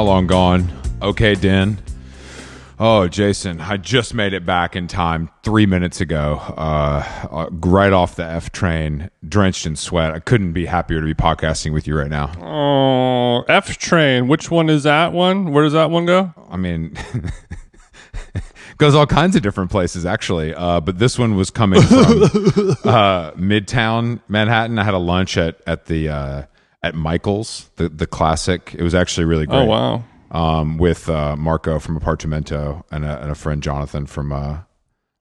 How long gone? Okay, Den. Oh, Jason, I just made it back in time three minutes ago, uh, uh, right off the F train, drenched in sweat. I couldn't be happier to be podcasting with you right now. Oh, F train. Which one is that one? Where does that one go? I mean, goes all kinds of different places actually. Uh, but this one was coming from uh, Midtown Manhattan. I had a lunch at at the uh, at Michael's, the the classic. It was actually really great. Oh wow. um, with uh, Marco from Apartamento and a, and a friend Jonathan from uh,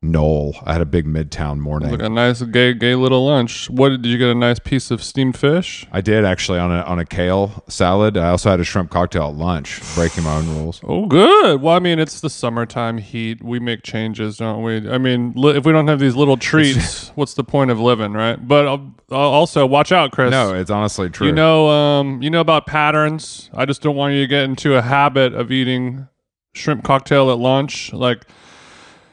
Knoll. I had a big Midtown morning. Like a nice gay gay little lunch. What did you get? A nice piece of steamed fish. I did actually on a on a kale salad. I also had a shrimp cocktail at lunch, breaking my own rules. Oh, good. Well, I mean, it's the summertime heat. We make changes, don't we? I mean, li- if we don't have these little treats, what's the point of living, right? But uh, uh, also, watch out, Chris. No, it's honestly true. You know, um, you know about patterns. I just don't want you to get into a habit of eating shrimp cocktail at lunch. Like,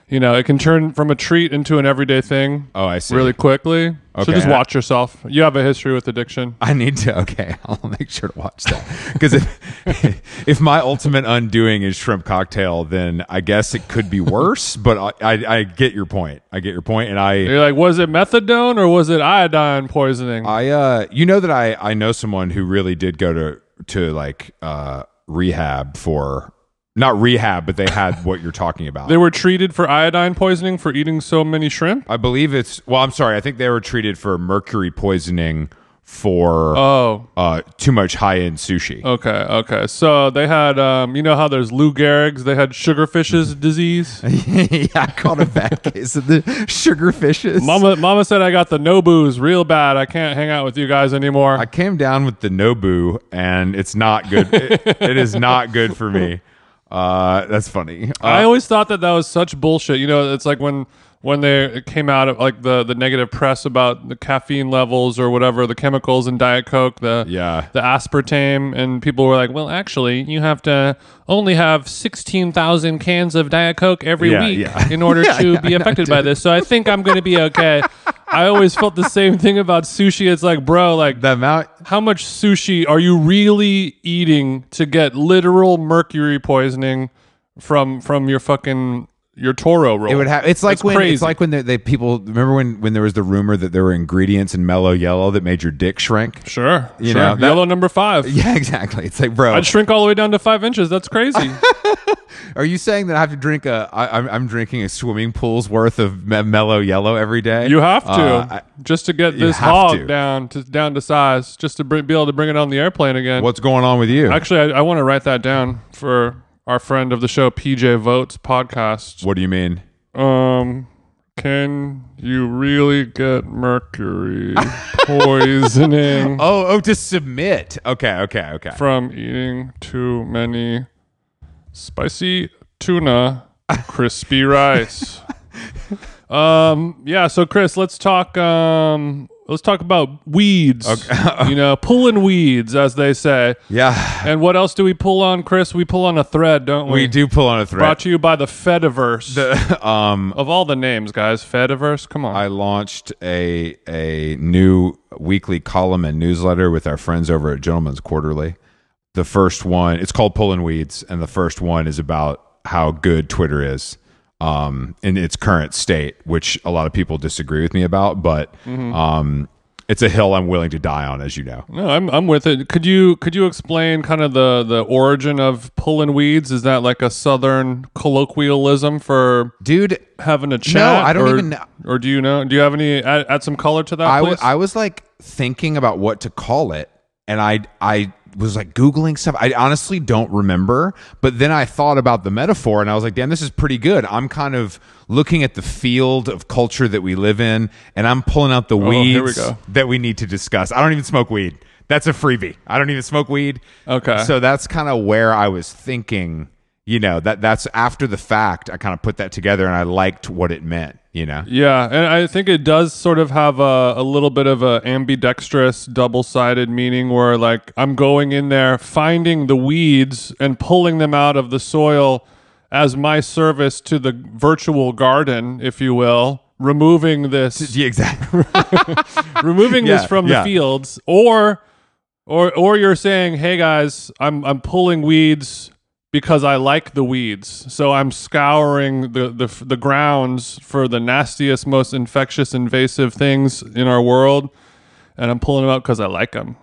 you know, it can turn from a treat into an everyday thing oh, I see. really quickly. Okay. So just watch yourself. You have a history with addiction. I need to. Okay, I'll make sure to watch that because if if my ultimate undoing is shrimp cocktail, then I guess it could be worse. but I, I I get your point. I get your point, and I You're like, was it methadone or was it iodine poisoning? I uh you know that I I know someone who really did go to to like uh rehab for not rehab but they had what you're talking about. they were treated for iodine poisoning for eating so many shrimp. I believe it's well I'm sorry I think they were treated for mercury poisoning for Oh, uh too much high end sushi. okay, okay. So they had, um, you know how there's Lou Gehrig's? They had sugarfish's disease. yeah, I caught a bad case of the sugar fishes. Mama, Mama said I got the Nobus real bad. I can't hang out with you guys anymore. I came down with the Nobu and it's not good. it, it is not good for me. Uh that's funny. Uh, I always thought that that was such bullshit. You know, it's like when when they came out of like the the negative press about the caffeine levels or whatever the chemicals in Diet Coke, the Yeah. the aspartame, and people were like, "Well, actually, you have to only have sixteen thousand cans of Diet Coke every Yeah, week yeah. in order Yeah, to be affected by this." So I think I'm going to be okay. I always felt the same thing about sushi. It's like, bro, like the amount how much sushi are you really eating to get literal mercury poisoning from from your fucking your Toro roll? It would have. It's like That's when crazy. it's like when they, they people remember when when there was the rumor that there were ingredients in Mellow Yellow that made your dick shrink. sure, You sure. know, that- yellow number five. Yeah, exactly. It's like, bro, I'd shrink all the way down to five inches. That's crazy. are you saying that I have to drink a? I, I'm I'm drinking a swimming pool's worth of me- Mellow Yellow every day? You have to Uh, I- just to get this hog to. down to down to size, just to be able to bring it on the airplane again. what's going on with you? Actually, I, I want to write that down for our friend of the show, PJ Vogt's podcast. what do you mean? Um, can you really get mercury poisoning Oh, oh, to submit. Okay, okay, okay. from eating too many spicy tuna, crispy rice? Um, yeah. So, Chris, let's talk. Um, let's talk about weeds. you know, pulling weeds, as they say. yeah, And what else do we pull on, Chris? We pull on a thread, don't we? we do pull on a thread. Brought to you by the Fediverse. um, of all the names, guys, Fediverse. Come on. I launched a a new weekly column and newsletter with our friends over at Gentleman's Quarterly. The first one, it's called Pulling Weeds, and the first one is about how good Twitter is um, in its current state, which a lot of people disagree with me about, but um, it's a hill I'm willing to die on, as you know. No, I'm I'm with it. Could you could you explain kind of the the origin of pulling weeds? Is that like a southern colloquialism for Dude, having a chat? No, I don't or, even know. Or do you know? Do you have any add, add some color to that, I, please? w- I was like thinking about what to call it, and I I was like googling stuff. I honestly don't remember, but then I thought about the metaphor, and I was like, damn, this is pretty good. I'm kind of looking at the field of culture that we live in, and I'm pulling out the weeds we that we need to discuss. I don't even smoke weed. That's a freebie. I don't even smoke weed. Okay. So that's kind of where I was thinking. You know that that's after the fact. I kind of put that together, and I liked what it meant. You know. yeah, and I think it does sort of have a, a little bit of a ambidextrous, double-sided meaning, where like I'm going in there, finding the weeds and pulling them out of the soil as my service to the virtual garden, if you will, removing this Yeah, exactly. removing this from yeah. the fields or Or or you're saying, "Hey guys, I'm I'm pulling weeds because I like the weeds. So I'm scouring the the the grounds for the nastiest, most infectious, invasive things in our world, and I'm pulling them out because I like them."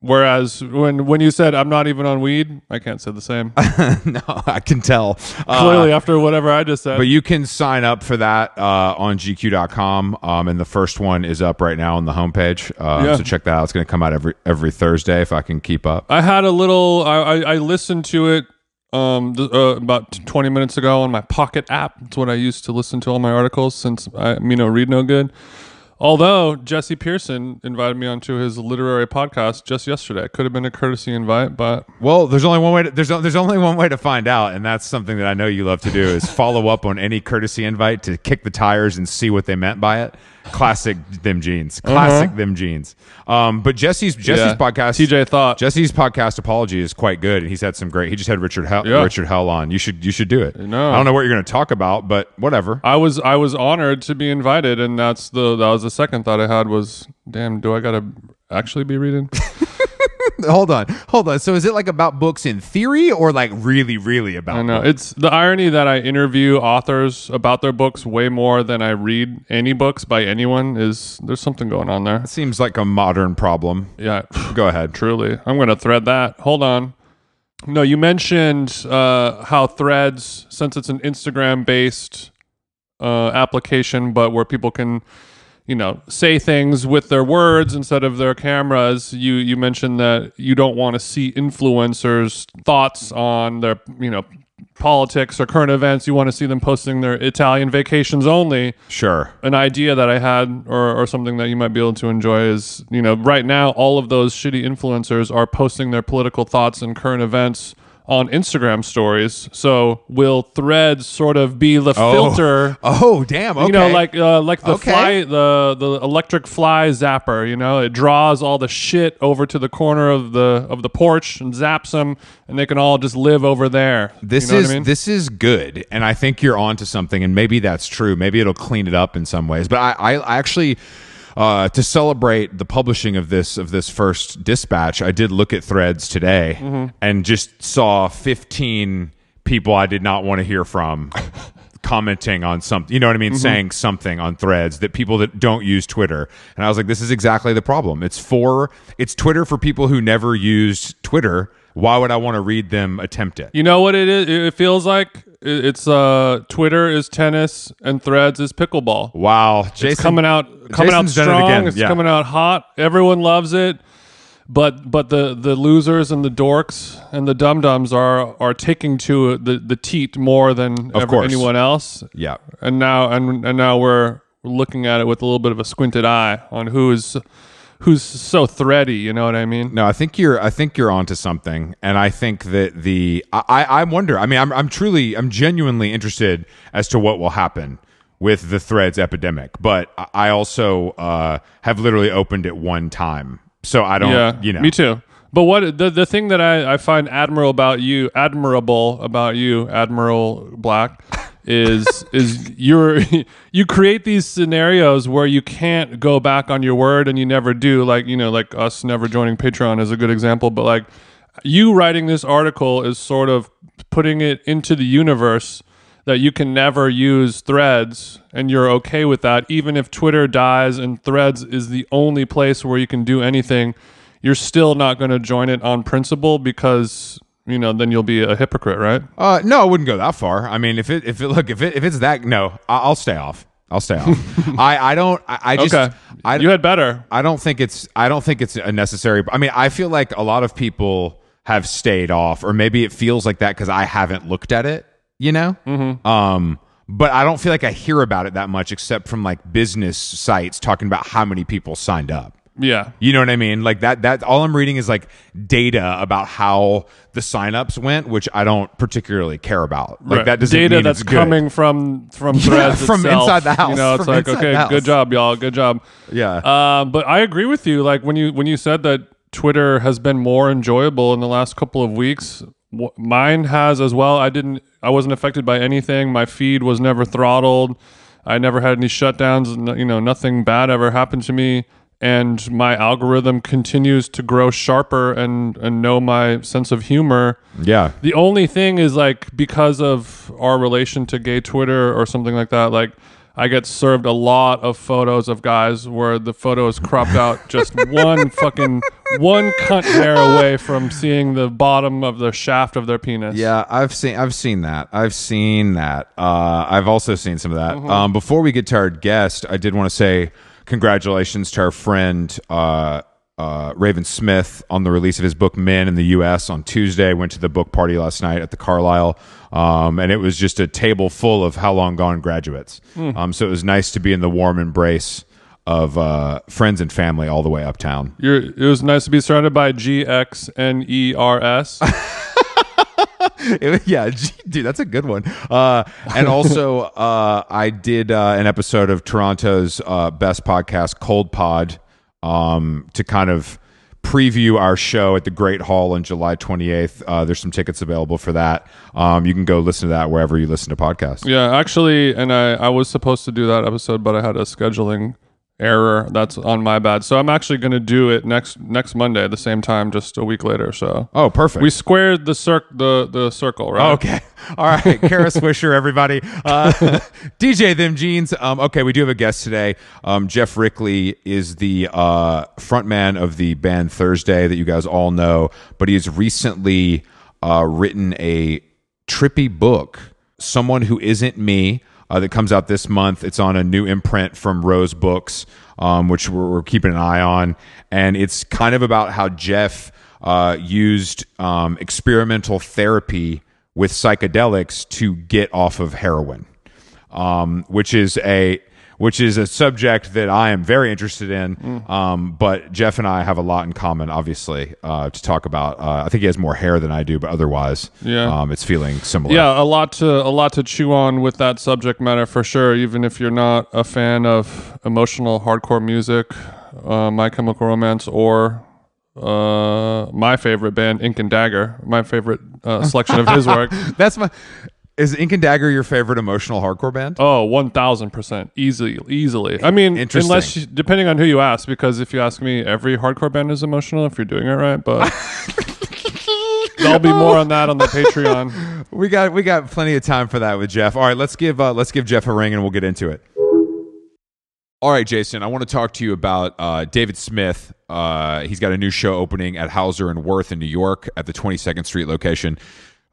Whereas when when you said I'm not even on weed, I can't say the same. no, I can tell. Uh, Clearly, after whatever I just said. But you can sign up for that uh, on GQ.com, um, and the first one is up right now on the homepage. Um, Yeah. So check that out. It's going to come out every every Thursday if I can keep up. I had a little. I I, I listened to it um th- uh, about 20 minutes ago on my Pocket app. It's what I used to listen to all my articles since I you know read no good. Although Jesse Pearson invited me onto his literary podcast just yesterday. Could have been a courtesy invite, but Well, there's only one way. To, there's there's only one way to find out, and that's something that I know you love to do is follow up on any courtesy invite to kick the tires and see what they meant by it. Classic them jeans. Classic them jeans. Um, but Jesse's Jesse's Yeah. podcast. TJ thought. Jesse's podcast apology is quite good, and he's had some great. He just had Richard Hell, Yeah. Richard Hell on. You should you should do it. know. I don't know what you're going to talk about, but whatever. I was I was honored to be invited, and that's the that was the second thought I had was, damn, do I gotta actually be reading? hold on, hold on. So is it like about books in theory, or like really, really about? I know books? it's the irony that I interview authors about their books way more than I read any books by anyone. Is there's something going on there? It seems like a modern problem. Yeah, Go ahead. truly. I'm gonna thread that. Hold on. No, you mentioned uh, how Threads, since it's an Instagram based uh, application, but where people can, you know, say things with their words instead of their cameras. You you mentioned that you don't want to see influencers' thoughts on their, you know, politics or current events. You want to see them posting their Italian vacations only Sure. an idea that I had or, or something that you might be able to enjoy is, you know, right now all of those shitty influencers are posting their political thoughts and current events on Instagram stories. So will threads sort of be the filter? Oh, damn. Okay. You know, like uh, like the Okay. fly, the the electric fly zapper. You know, it draws all the shit over to the corner of the of the porch and zaps them, and they can all just live over there. This you know is what I mean? this is good, and I think you're onto something, and maybe that's true. Maybe it'll clean it up in some ways. But I, I, I actually, uh, to celebrate the publishing of this of this first dispatch, I did look at Threads today Mm-hmm. and just saw 15 people I did not want to hear from. commenting on something you know what i Mm-hmm. mean saying something on threads that people that don't use twitter and i was like this is exactly the problem it's for it's twitter for people who never used twitter why would i want to read them attempt it You know what it is? It feels like it's uh Twitter is tennis and Threads is pickleball. Wow, Jason It's coming out coming Jason's out it strong. again, It's yeah. coming out hot. Everyone loves it. But but the the losers and the dorks and the dum dums are are taking to the the teat more than Of ever course. anyone else. Yeah, And now and and now we're looking at it with a little bit of a squinted eye on who's who's so thready. You know what I mean? no, I think you're I think you're onto something, and I think that the I I wonder. I mean, I'm I'm truly I'm genuinely interested as to what will happen with the threads epidemic, but I- I also uh, have literally opened it one time, so I don't. yeah, you know, me too. But what the the thing that I, I find admirable about you, admirable about you, Admiral Black, is is you're you create these scenarios where you can't go back on your word and you never do. Like you know, like us never joining Patreon is a good example. But like you writing this article is sort of putting it into the universe that you can never use threads and you're okay with that even if twitter dies and threads is the only place where you can do anything you're still not going to join it on principle because you know then you'll be a hypocrite right Uh, no, I wouldn't go that far. I mean, if it if it look if it if it's that no, I- I'll stay off. I'll stay off. I I don't. I, I just. okay I, you had better I don't think it's I don't think it's a necessary. I mean, I feel like a lot of people have stayed off, or maybe it feels like that because I haven't looked at it. You know, mm-hmm. um, but I don't feel like I hear about it that much, except from like business sites talking about how many people signed up. Yeah You know what I mean? Like that. That all I'm reading is like data about how the signups went, which I don't particularly care about. Like Right. that doesn't data mean that's it's good. coming from from Yeah, threads from itself. inside the house, you know it's like okay good job y'all good job Yeah. Um, but I agree with you. Like when you when you said that Twitter has been more enjoyable in the last couple of weeks, w- mine has as well. I didn't. I wasn't affected by anything. My feed was never throttled. I never had any shutdowns. n- You know, nothing bad ever happened to me. And my algorithm continues to grow sharper and and know my sense of humor. Yeah. The only thing is like because of our relation to gay Twitter or something like that, like I get served a lot of photos of guys where the photo is cropped out just one fucking one cunt hair away from seeing the bottom of the shaft of their penis. Yeah, I've seen I've seen that. I've seen that. Uh, I've also seen some of that. Um, before we get to our guest, I did want to say congratulations to our friend uh, uh, Raven Smith on the release of his book Men in the U.S. on Tuesday. Went to the book party last night at the Carlyle, um, and it was just a table full of how long gone graduates. Um, so it was nice to be in the warm embrace of uh, friends and family all the way uptown. You're, it was nice to be surrounded by G X N E R S. Yeah, gee, dude, that's a good one. Uh, and also, uh, I did uh, an episode of Toronto's uh, best podcast, Cold Pod, um, to kind of preview our show at the Great Hall on July 28th. Uh, there's some tickets available for that. Um, you can go listen to that wherever you listen to podcasts. Yeah, actually, and I, I was supposed to do that episode, but I had a scheduling error. That's on my bad. So I'm actually going to do it next next Monday at the same time, just a week later. So Oh, perfect. we squared the circ the the circle, right? Okay. All right. Kara Swisher, everybody. Uh, DJ Them Jeans. Um, okay, we do have a guest today. Um, Geoff Rickly is the uh, frontman of the band Thursday that you guys all know, but he has recently uh, written a trippy book, Someone Who Isn't Me. Uh, that comes out this month. It's on a new imprint from Rose Books, um, which we're, we're keeping an eye on. And it's kind of about how Geoff uh, used um, experimental therapy with psychedelics to get off of heroin, um, which is a which is a subject that I am very interested in. Um, but Geoff and I have a lot in common, obviously, uh, to talk about. Uh, I think he has more hair than I do, but otherwise, Yeah. um, it's feeling similar. Yeah, a lot to a lot to chew on with that subject matter for sure. Even if you're not a fan of emotional hardcore music, uh, My Chemical Romance, or uh, my favorite band, Ink and Dagger, my favorite uh, selection of his work. That's my. Is Ink and Dagger your favorite emotional hardcore band? Oh, Oh, one thousand percent, easily, easily. I mean, Interesting. unless you, depending on who you ask, because if you ask me, every hardcore band is emotional if you're doing it right. But there'll be more on that on the Patreon. We got we got plenty of time for that with Geoff. All right, let's give uh, let's give Geoff a ring and we'll get into it. All right, Jason, I want to talk to you about uh, David Smith. Uh, he's got a new show opening at Hauser and Wirth in New York at the 22nd Street location.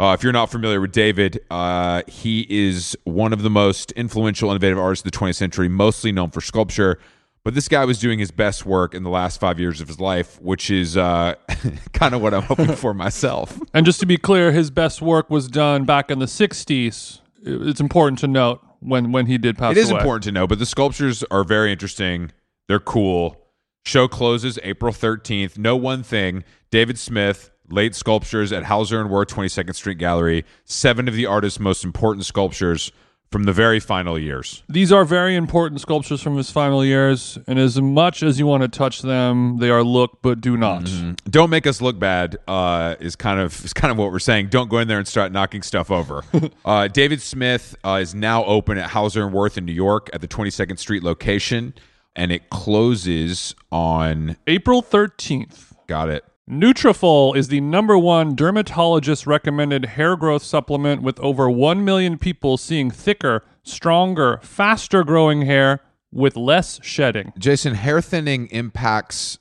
Uh, if you're not familiar with David, uh, he is one of the most influential, innovative artists of the 20th century, mostly known for sculpture. But this guy was doing his best work in the last five years of his life, which is uh, kind of what I'm hoping for myself. And just to be clear, his best work was done back in the '60s. It's important to note when when he did pass It is away. important to know, but the sculptures are very interesting. They're cool. Show closes April 13th. No one thing David Smith, late sculptures at Hauser and Wirth 22nd Street Gallery. Seven of the artist's most important sculptures from the very final years. These are very important sculptures from his final years, and as much as you want to touch them, they are look but do not. Don't make us look bad. Uh, is kind of is kind of what we're saying. Don't go in there and start knocking stuff over. uh, David Smith uh, is now open at Hauser and Wirth in New York at the 22nd Street location, and it closes on. April 13th. Got it. Nutrafol is the number one dermatologist recommended hair growth supplement with over 1 million people seeing thicker, stronger, faster growing hair with less shedding. Jason, hair thinning impacts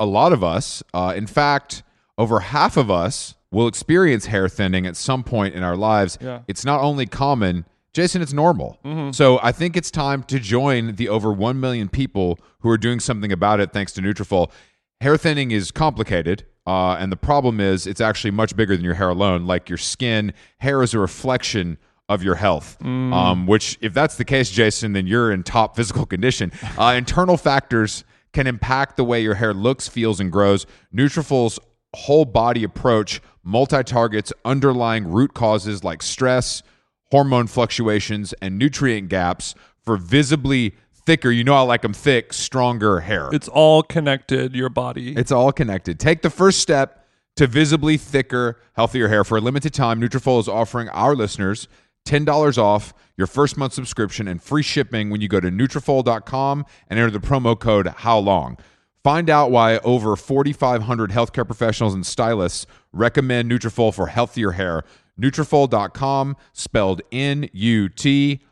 a lot of us. Uh, in fact, over half of us will experience hair thinning at some point in our lives. Yeah. It's not only common, Jason, it's normal. So I think it's time to join the over 1 million people who are doing something about it thanks to Nutrafol. Hair thinning is complicated. Uh, and the problem is, it's actually much bigger than your hair alone. Like your skin, hair is a reflection of your health. Um, which, if that's the case, Jason, then you're in top physical condition. Uh, internal factors can impact the way your hair looks, feels, and grows. Nutrafol's whole body approach multi targets underlying root causes like stress, hormone fluctuations, and nutrient gaps for visibly thicker. You know, I like them thick, stronger hair. It's all connected, your body. It's all connected. Take the first step to visibly thicker, healthier hair. For a limited time, Nutrafol is offering our listeners $10 off your first month subscription and free shipping when you go to Nutrafol.com and enter the promo code How Long. Find out why over 4,500 healthcare professionals and stylists recommend Nutrafol for healthier hair. Nutrafol.com, spelled N-U-T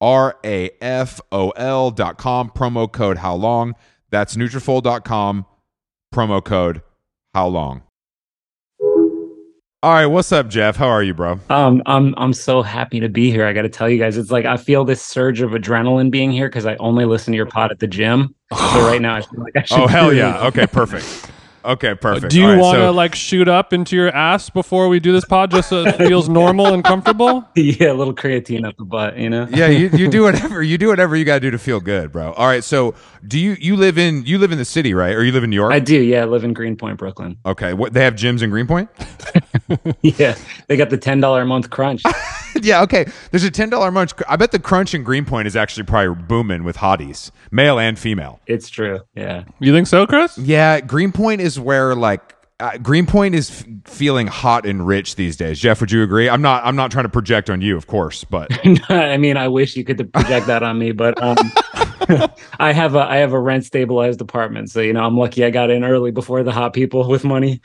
R-A-F-O-L dot com, promo code how long. That's Nutrafol.com, promo code how long. All right, what's up, Geoff? How are you, bro? Um, I'm I'm so happy to be here. I got to tell you guys, it's like I feel this surge of adrenaline being here because I only listen to your pod at the gym. So right now, I feel like I should. Oh, hell yeah. Okay, perfect. Okay, perfect. Do you All right, want to so- like shoot up into your ass before we do this pod just so it feels normal and comfortable? yeah, a little creatine up the butt, you know. yeah, you, you do whatever you do whatever you gotta do to feel good, bro. All right, so do you you live in you live in the city, right? Or you live in New York? I do. Yeah, I live in Greenpoint, Brooklyn. okay, what they have gyms in Greenpoint? Yeah, they got the ten dollar a month crunch. yeah, okay. There's a ten dollar munch. I bet the crunch in Greenpoint is actually probably booming with hotties, male and female. it's true. Yeah. You think so, Chris? Yeah, Greenpoint is where like uh, Greenpoint is f- feeling hot and rich these days. Geoff, would you agree? I'm not. I'm not trying to project on you, of course, but I mean, I wish you could project that on me, but um, I have a I have a rent stabilized apartment, so you know I'm lucky I got in early before the hot people with money.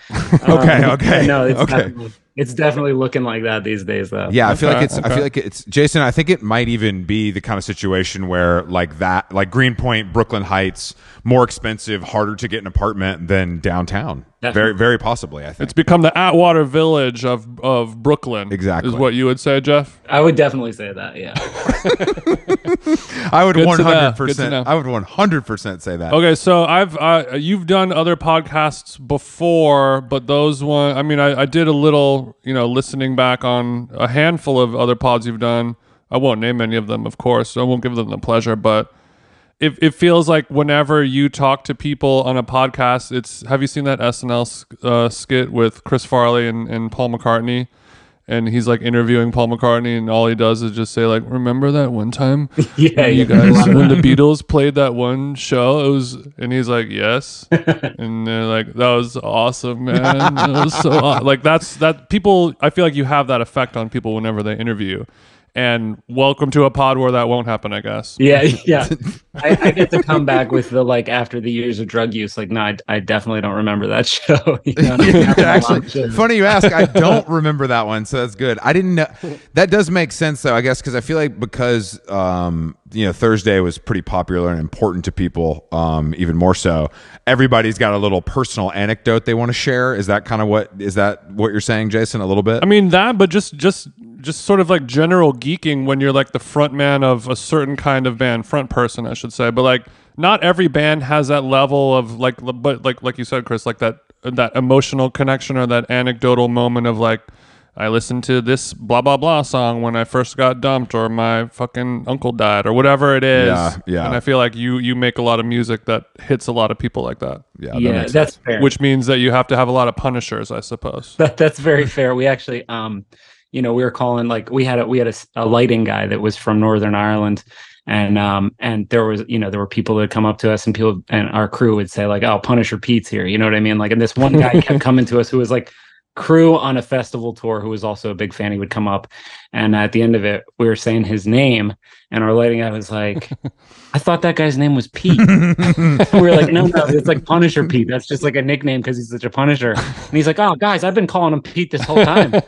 Okay, Um, okay, No, it's okay. definitely, it's definitely looking like that these days, though. Yeah, I feel like Okay, it's. I feel like it's Jason. I think it might even be the kind of situation where like that, like Greenpoint, Brooklyn Heights, more expensive, harder to get an apartment than downtown. Very, Definitely. very possibly. I think. It's become the Atwater Village of of Brooklyn. Exactly. is what you would say, Geoff. I would definitely say that. Yeah. I would Good to know. hundred Good to percent. I would one hundred percent say that. Okay, so I've uh, you've done other podcasts before, but those one, I mean, I, I did a little, you know, listening back on a handful of other pods you've done. I won't name any of them, of course. So I won't give them the pleasure, but it it feels like whenever you talk to people on a podcast, it's have you seen that SNL uh, skit with Chris Farley and, and Paul McCartney? And he's like interviewing Paul McCartney, and all he does is just say like, "Remember that one time Yeah. you guys when the Beatles played that one show it was and he's like yes and they're like that was awesome man it was so aw-" like that's that people I feel like you have that effect on people whenever they interview you and welcome to a pod where that won't happen I guess Yeah, yeah. I, I get to come back with the like after the years of drug use. Like, no, I, I definitely don't remember that show. you know? Actually, funny you ask. I don't remember that one, so that's good. I didn't know. That does make sense, though. I guess because I feel like because um, you know Thursday was pretty popular and important to people, um, even more so. Everybody's got a little personal anecdote they want to share. Is that kind of what is that what you're saying, Jason? A little bit. I mean that, but just just just sort of like general geeking when you're like the front man of a certain kind of band, front person, I should say. But like, not every band has that level of like, but like like you said, Chris, like that that emotional connection or that anecdotal moment of like. I listened to this blah blah blah song when I first got dumped, or my fucking uncle died, or whatever it is. Yeah, yeah. And I feel like you you make a lot of music that hits a lot of people like that, yeah, that yeah, makes sense. that's fair. which means that you have to have a lot of punishers, I suppose. That, that's very fair. We actually, um, you know, we were calling like we had a we had a lighting guy that was from Northern Ireland, and um, and there was you know there were people that would come up to us and people and our crew would say like, "Oh, Punisher Pete's here," you know what I mean? Like, and this one guy kept coming to us who was like crew on a festival tour who was also a big fan. He would come up, and at the end of it, we were saying his name, and our lighting guy was like, "I thought that guy's name was Pete." we were like, no, no, it's like Punisher Pete. That's just like a nickname because he's such a Punisher. And he's like, oh, guys, I've been calling him Pete this whole time.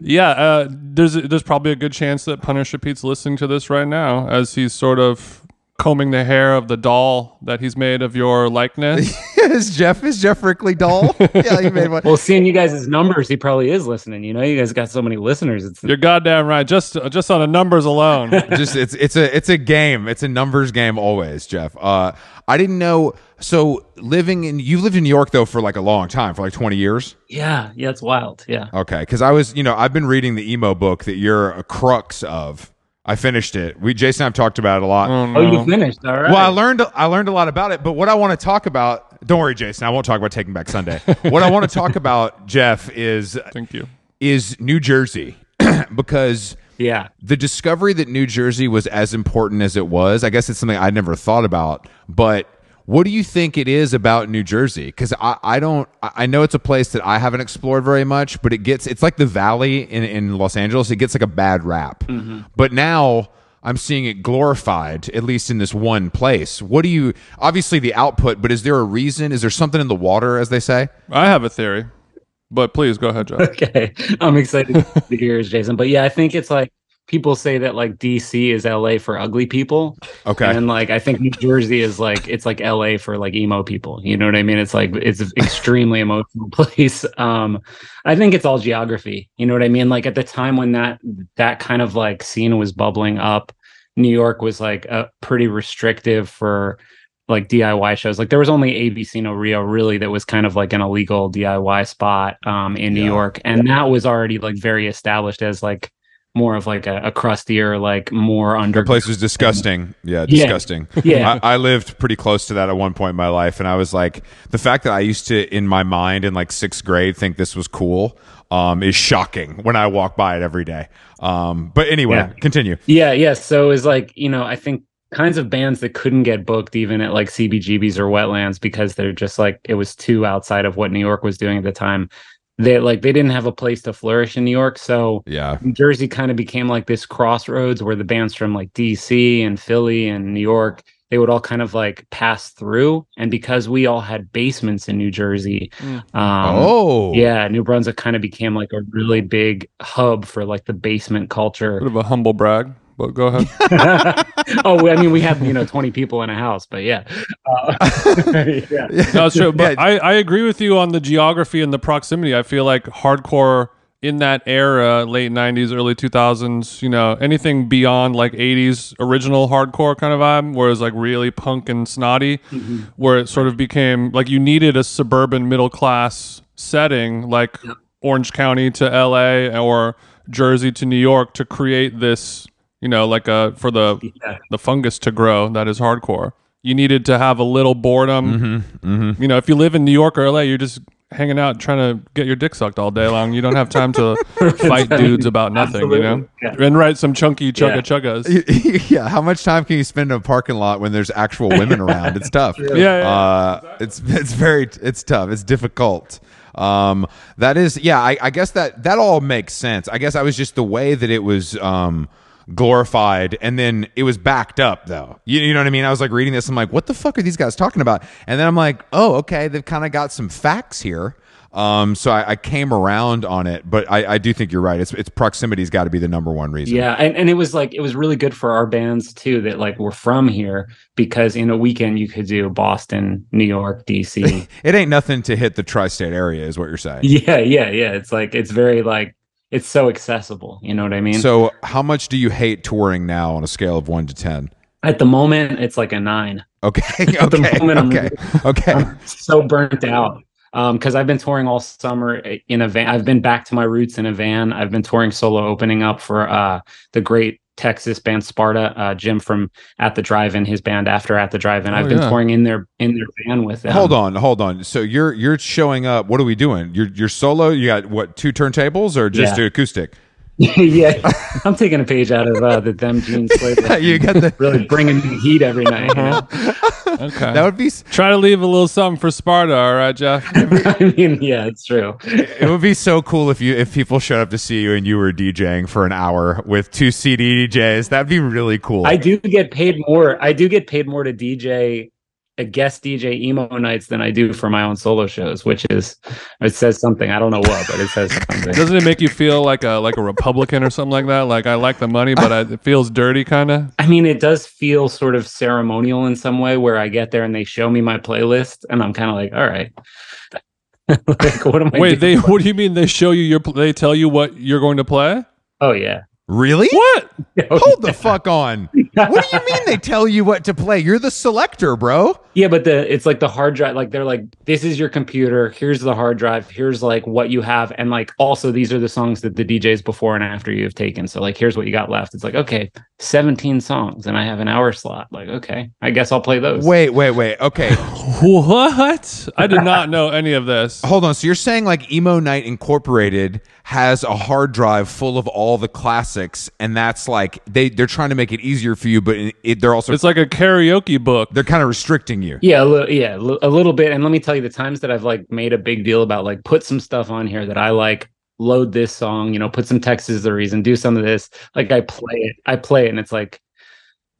Yeah, uh, there's there's probably a good chance that Punisher Pete's listening to this right now as he's sort of combing the hair of the doll that he's made of your likeness. is Geoff is Geoff Rickly doll? yeah, he made one. well, seeing you guys' numbers, he probably is listening. You know, you guys got so many listeners. It's You're goddamn right. Just just on the numbers alone. just it's it's a it's a game. It's a numbers game always, Geoff. Uh, I didn't know. So living in you've lived in New York though for like a long time, for like twenty years. yeah, yeah, it's wild. Yeah. Okay, because I was you know I've been reading the emo book that you're a crux of. I finished it. We Jason I've talked about it a lot. Oh, Oh, you finished. All right. Well, I learned I learned a lot about it, but what I want to talk about. Don't worry, Jason. I won't talk about Taking Back Sunday. what I want to talk about, Geoff, is Thank you. is New Jersey because yeah. the discovery that New Jersey was as important as it was, I guess it's something I never thought about. But what do you think it is about New Jersey? Because I, I don't, I I know it's a place that I haven't explored very much, but it gets, it's like the Valley in, in Los Angeles. It gets like a bad rap. Mm-hmm. But now, I'm seeing it glorified, at least in this one place. What do you? Obviously, the output, but is there a reason? Is there something in the water, as they say? I have a theory, but please go ahead, Geoff. Okay, I'm excited to hear yours, Jason. But yeah, I think it's like people say that like DC is LA for ugly people. Okay. And like I think New Jersey is like it's like LA for like emo people. You know what I mean? It's like it's an extremely emotional place. Um I think it's all geography. You know what I mean? Like at the time when that that kind of like scene was bubbling up, New York was like a pretty restrictive for like DIY shows. Like there was only ABC No Rio really that was kind of like an illegal DIY spot um in New Yeah. York. And that was already like very established as like more of like a, a crustier, like more under The place was disgusting. Yeah, Yeah. disgusting. Yeah. I, I lived pretty close to that at one point in my life, and I was like, the fact that I used to, in my mind, in like sixth grade, think this was cool, um, is shocking when I walk by it every day. Um, but anyway, Yeah. continue. Yeah, yeah. So it's like, you know, I think kinds of bands that couldn't get booked even at like CBGBs or Wetlands because they're just like it was too outside of what New York was doing at the time. They like they didn't have a place to flourish in New York. So Yeah, New Jersey kind of became like this crossroads where the bands from like DC and Philly and New York, they would all kind of like pass through. And because we all had basements in New Jersey, Mm. um, oh, yeah, New Brunswick kind of became like a really big hub for like the basement culture. Bit of a humble brag, but go ahead. oh, I mean, we have you know twenty people in a house, but yeah, uh, yeah, No, it's true. But Yeah. I, I agree with you on the geography and the proximity. I feel like hardcore in that era, late 90s, early 2000s, you know, anything beyond like 80s original hardcore kind of vibe, where it's like really punk and snotty, where it sort of became like you needed a suburban middle class setting like Orange County to LA or Jersey to New York to create this, you know, like a for the yeah. the fungus to grow that is hardcore. You needed to have a little boredom. Mm-hmm, You know, if you live in New York or LA, you're just hanging out trying to get your dick sucked all day long. You don't have time to fight dudes about nothing, you know? Absolutely. And write some chunky chugga Yeah. chuggas. yeah. How much time can you spend in a parking lot when there's actual women around? It's tough. Yeah, yeah. Uh, it's it's very it's tough. It's difficult. Um, that is yeah. I, I guess that that all makes sense. I guess I was just the way that it was um glorified and then it was backed up though. You, you know what I mean? I was like reading this. I'm like, what the fuck are these guys talking about? And then I'm like, oh, okay. They've kind of got some facts here. Um, so I, I came around on it, but I, I do think you're right. It's it's proximity's got to be the number one reason. Yeah, and, and it was like it was really good for our bands too that like were from here because in a weekend you could do Boston, New York, DC. It ain't nothing to hit the tri-state area, is what you're saying. yeah, yeah, yeah. It's like it's very like it's so accessible. You know what I mean? So, how much do you hate touring now on a scale of one to ten? At the moment, it's like a nine. Okay, At the okay, moment, I'm okay, okay. I'm so burnt out because I've been touring all summer in a van. I've been back to my roots in a van. I've been touring solo, opening up for uh, the great Texas band Sparta. Uh, Jim from At the Drive-In, his band After At the Drive-In. Oh, I've been yeah. touring in their in their van with them. Hold on, hold on. So you're you're showing up. What are we doing? You're you're solo. You got what? Two turntables or just Yeah. acoustic? yeah, I'm taking a page out of uh, the Them Jeans playbook. you got the. Really bringing the heat every night. you know? Okay. That would be. Try to leave a little something for Sparta, all right, Geoff? I mean, yeah, it's true. It would be so cool if you if people showed up to see you and you were DJing for an hour with two CD DJs. That'd be really cool. I do get paid more. I do get paid more to DJ a guest DJ emo nights than I do for my own solo shows, which is it says something. I don't know what, but it says something. Doesn't it make you feel like a like a Republican or something like that? Like I like the money, but uh, I, it feels dirty, kind of. I mean, it does feel sort of ceremonial in some way where I get there and they show me my playlist and I'm kind of like, all right. like, what am I Wait, they doing? what do you mean they show you your? They tell you what you're going to play? Oh yeah. Really? What? Hold the fuck on. What do you mean they tell you what to play? You're the selector, bro. Yeah, but the it's like the hard drive. Like they're like, this is your computer. Here's the hard drive. Here's like what you have, and like also these are the songs that the DJs before and after you have taken. So like, here's what you got left. It's like okay, 17 songs, and I have an hour slot. Like okay, I guess I'll play those. Wait, wait, wait. Okay. What? I did not know any of this. Hold on. So you're saying like Emo Nite Incorporated has a hard drive full of all the classics, and that's like they they're trying to make it easier for you, but it, they're also It's like a karaoke book. they're kind of restricting you. Yeah, a little, yeah, a a little bit. And let me tell you, the times that I've like made a big deal about like put some stuff on here that I like, load this song, you know, put some text is the reason, do some of this. Like I play it, I play it, and it's like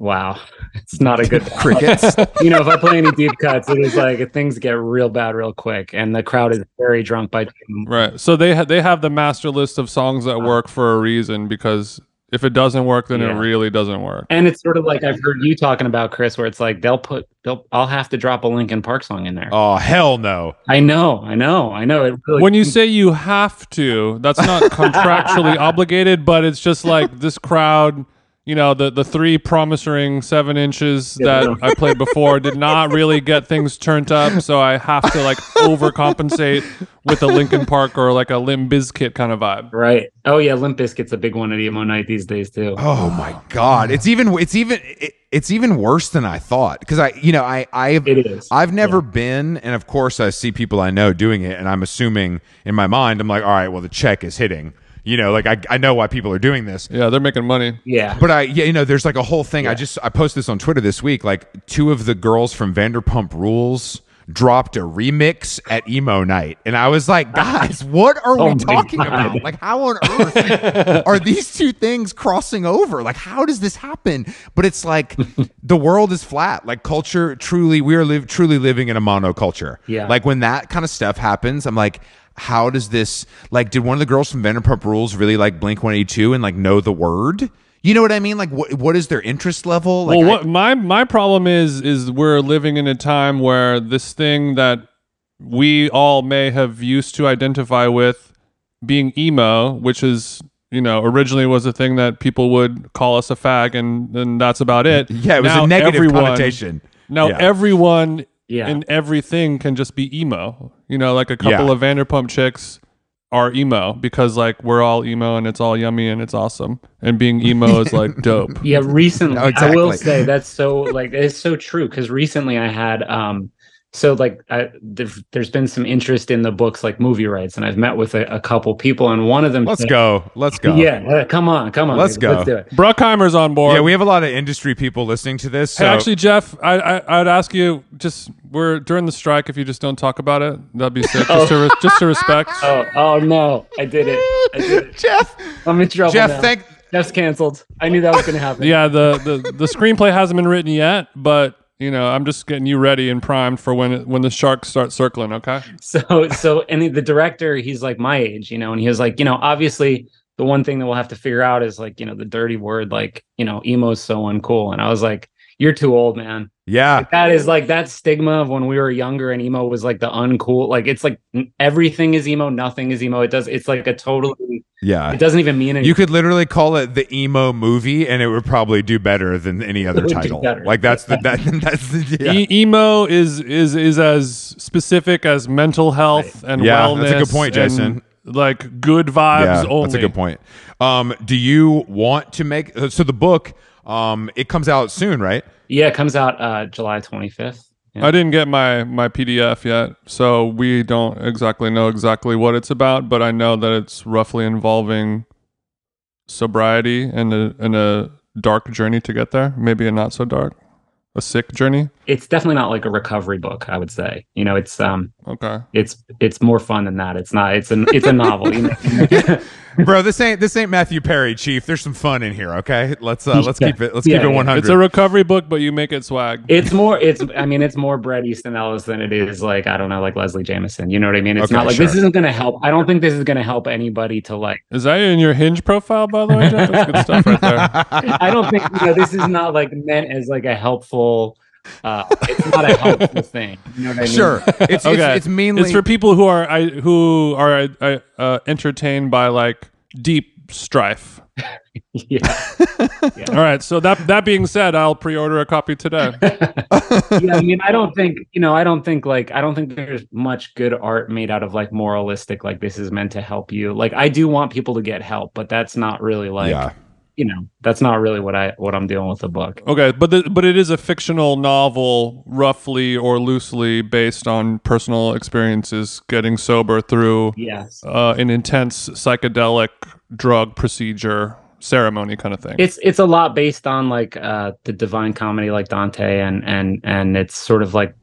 wow, it's not a good Crickets. you know, if I play any deep cuts, it is like things get real bad real quick, and the crowd is very drunk by. Right. So they ha- they have the master list of songs that uh-huh. work for a reason because if it doesn't work, then it really doesn't work. And it's sort of like I've heard you talking about Chris, where it's like they'll put they'll I'll have to drop a Linkin Park song in there. oh hell no. I know, I know, I know. It really When you say you have to, that's not contractually obligated, but it's just like this crowd. You know, the the three promise ring seven inches Yeah. that I played before did not really get things turned up, so I have to like overcompensate with a Linkin Park or like a Limp Bizkit kind of vibe. right. Oh yeah, Limp Bizkit's a big one at emo night these days too. Oh my god. It's even it's even it, it's even worse than I thought because I you know I I've It is. I've never been and of course I see people I know doing it and I'm assuming in my mind I'm like all right well the check is hitting. You know like I I know why people are doing this. Yeah, they're making money. Yeah. But I, yeah, you know, there's like a whole thing. I just I posted this on Twitter this week. Like two of the girls from Vanderpump Rules dropped a remix at emo night, and I was like, guys, what are Oh we talking God. about? Like, how on earth are these two things crossing over? Like, how does this happen? But it's like the world is flat. Like culture, truly, we are live truly living in a monoculture. Yeah. Like when that kind of stuff happens, I'm like. How does this like? Did one of the girls from Vanderpump Rules really like Blink One Eighty Two and like know the word? You know what I mean? Like, what what is their interest level? Like, well, I- my my problem is is we're living in a time where this thing that we all may have used to identify with being emo, which is you know originally was a thing that people would call us a fag, and and that's about it. yeah, it was Now a negative everyone- connotation. Now Yeah. everyone Yeah. and everything can just be emo. You know, like a couple Yeah. of Vanderpump chicks are emo because like we're all emo and it's all yummy and it's awesome. And being emo is like dope. Yeah, recently No, I will say that's so like it's so true because recently I had um so like I, there's, there's been some interest in the books like movie rights and I've met with a, a couple people and one of them Let's said- go. Let's go. yeah uh, come on come on Let's baby, let's go. do it Bruckheimer's on board. Yeah, we have a lot of industry people listening to this. So Hey, actually, Geoff, I, I I'd ask you just we're during the strike. If you just don't talk about it, that'd be sick. Just to re- just to respect. oh oh no I did it I did it Geoff, I'm in trouble Geoff, now. thank. Geoff's canceled I knew that was gonna happen Yeah, the, the the screenplay hasn't been written yet, but you know I'm just getting you ready and primed for when when the sharks start circling. Okay. so so and the director he's like my age you know and he was like you know obviously the one thing that we'll have to figure out is like you know the dirty word like you know emo's so uncool and i was like you're too old man Yeah, that is like that stigma of when we were younger and emo was like the uncool like it's like everything is emo nothing is emo it does it's like a totally yeah. it doesn't even mean anything You could literally call it the emo movie, and it would probably do better than any other title. Like that's the that, that's the yeah. E- emo is is is as specific as mental health and Yeah, wellness. that's a good point, point, Jason. Like good vibes yeah, only. that's a good point. Um, do you want to make so the book? Um, it comes out soon, right? yeah it comes out uh july 25th yeah. I didn't get my my PDF yet, so we don't exactly know exactly what it's about, but I know that it's roughly involving sobriety and a and a dark journey to get there. Maybe a not so dark, a sick journey. it's definitely not like a recovery book i would say you know it's um Okay. it's it's more fun than that it's not it's an it's a novel you know? Bro, this ain't this ain't Matthew Perry, Chief. There's some fun in here, okay? Let's uh, let's Yeah. keep it let's Yeah, keep it yeah. 100. It's a recovery book, but you make it swag. It's more. It's. I mean, it's more Bret Easton Ellis than it is like I don't know, like Leslie Jamison. You know what I mean? It's Okay, not like this isn't going to help. I don't think this is going to help anybody to like. Is that in your Hinge profile, by the way? Geoff? That's good stuff right there. I don't think you know. This is not like meant as like a helpful. Uh, it's not a helpful thing. You know what I mean? sure. It's, Okay. it's it's mainly It's for people who are I, who are uh, uh, entertained by like deep strife. Yeah. All right. So that that being said, I'll pre-order a copy today. yeah. I mean, I don't think you know. I don't think like I don't think there's much good art made out of like moralistic. Like this is meant to help you. Like I do want people to get help, but that's not really like yeah. You know. That's not really what I what I'm doing with the book. Okay, but the, but it is a fictional novel, roughly or loosely based on personal experiences getting sober through Yes. uh, an intense psychedelic drug procedure ceremony kind of thing. it's it's a lot based on like uh the divine comedy like dante and and and it's sort of like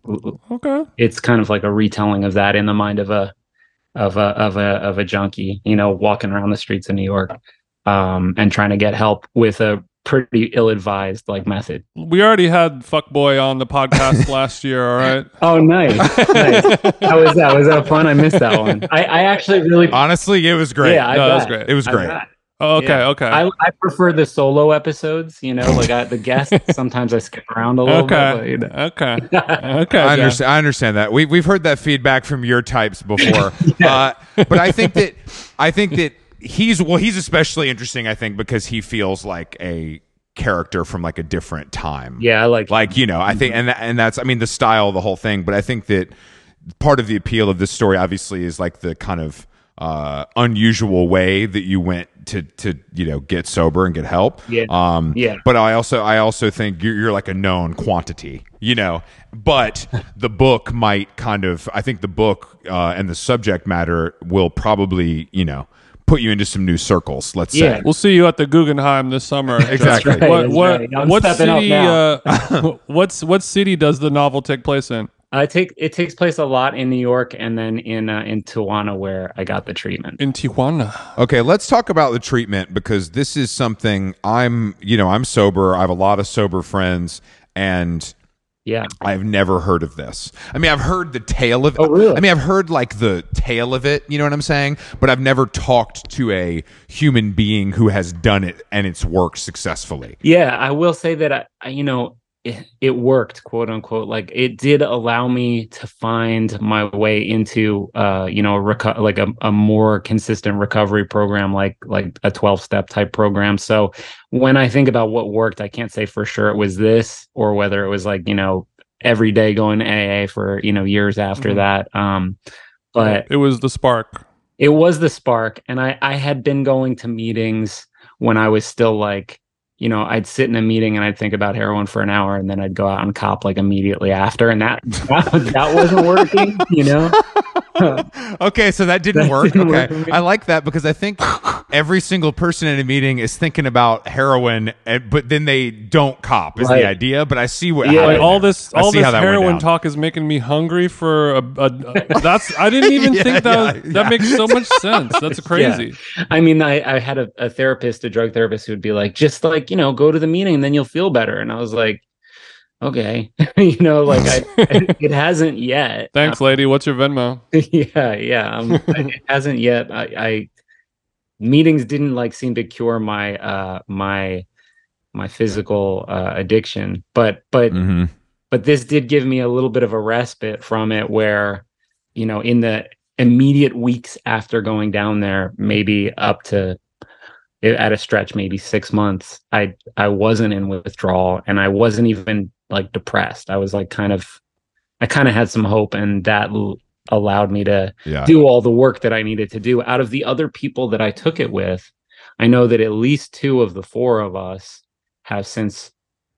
okay. it's kind of like a retelling of that in the mind of a of a of a of a junkie you know walking around the streets of new york um and trying to get help with a pretty ill-advised like method. We already had fuckboy on the podcast last year. All right. Oh, nice, nice. How was that? Was that fun? I missed that one. I, I actually really, Honestly, it was great. yeah, I No, that was great. it was great. Oh, okay. Yeah. Okay. I, I prefer the solo episodes. You know, like I, the guests. sometimes I skip around a little okay. bit. Okay. But, you know. Okay. I Geoff. understand. I understand that. We we've heard that feedback from your types before, uh, but I think that I think that he's well. He's especially interesting. I think because he feels like a character from like a different time. yeah, I like. like you know. I think and that, and that's I mean the style, the whole thing. But I think that part of the appeal of this story, obviously, is like the kind of uh, unusual way that you went to to you know get sober and get help. Yeah. Um, Yeah. But I also I also think you're, you're like a known quantity, you know. But the book might kind of I think the book uh, and the subject matter will probably you know put you into some new circles. Let's Yeah. say. We'll see you at the Guggenheim this summer. Exactly. Right, What what right. What stepping up city? now. Uh, what's what city does the novel take place in? I take it takes place a lot in New York and then in uh, in Tijuana where I got the treatment. In Tijuana. Okay, let's talk about the treatment because this is something I'm, you know, I'm sober. I have a lot of sober friends and Yeah, I've never heard of this. I mean, I've heard the tale of Oh, really? I mean, I've heard like the tale of it, you know what I'm saying? But I've never talked to a human being who has done it and it's worked successfully. yeah. I will say that I, I you know it, it worked quote unquote like it did allow me to find my way into uh you know a reco- like a, a more consistent recovery program like like a 12 step type program so when i think about what worked i can't say for sure it was this or whether it was like you know every day going to aa for you know years after Mhm. that um but It was the spark. it was the spark and i i had been going to meetings when i was still like you know i'd sit in a meeting and i'd think about heroin for an hour and then i'd go out and cop like immediately after. And that that, that wasn't working you know okay, so that didn't That work. didn't okay. work. I like that because I think every single person in a meeting is thinking about heroin, and, but then they don't cop is Right. the idea. But I see what Yeah. Like all this, I all this how heroin talk is making me hungry for a. a that's I didn't even Yeah, think that yeah, was, that yeah. makes so much sense. That's crazy. i mean i i had a, a therapist a drug therapist who would be like just like you know go to the meeting and then you'll feel better and i was like okay you know like I, it hasn't yet Thanks, lady. What's your Venmo? yeah yeah um, it hasn't yet I, I meetings didn't like seem to cure my uh my my physical uh addiction but but Mhm. but this did give me a little bit of a respite from it where you know in the immediate weeks after going down there maybe up to at a stretch maybe 6 months i i wasn't in withdrawal and i wasn't even like depressed i was like kind of i kind of had some hope and that l- allowed me to Yeah. do all the work that I needed to do. Out of the other people that I took it with, I know that at least two of the four of us have since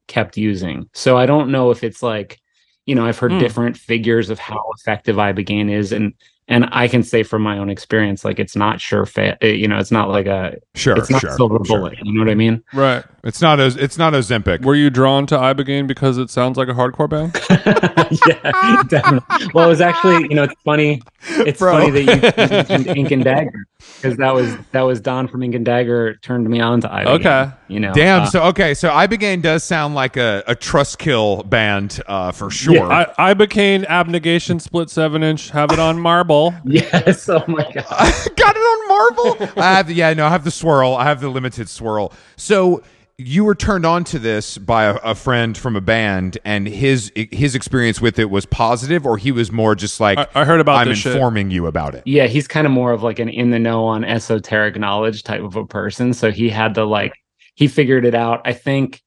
kept using. So I don't know if it's like, you know, I've heard Hmm. different figures of how effective Ibogaine is, and and I can say from my own experience, like it's not sure fit. You know, it's not like a, Sure, it's not sure, silver sure. bullet. You know what I mean? Right. It's not Oz- it's not Ozempic. Were you drawn to Ibogaine because it sounds like a hardcore band? yeah, definitely. Well, it was actually, you know, it's funny. It's Bro. funny that you mentioned Ink and Dagger because that was that was Don from Ink and Dagger turned me on to Ibogaine. Okay. you know. Damn. uh, so okay. So Ibogaine does sound like a, a Trustkill band uh, for sure. I, Ibogaine abnegation split seven inch. Have it on marble. yes. Oh my god. got it on marble. I have the, yeah, no, I have the swirl. I have the limited swirl. So you were turned on to this by a, a friend from a band, and his his experience with it was positive, or he was more just like I, I heard about I'm this shit. informing you about it. Yeah, he's kind of more of like an in the know on esoteric knowledge type of a person. So he had to like he figured it out. I think,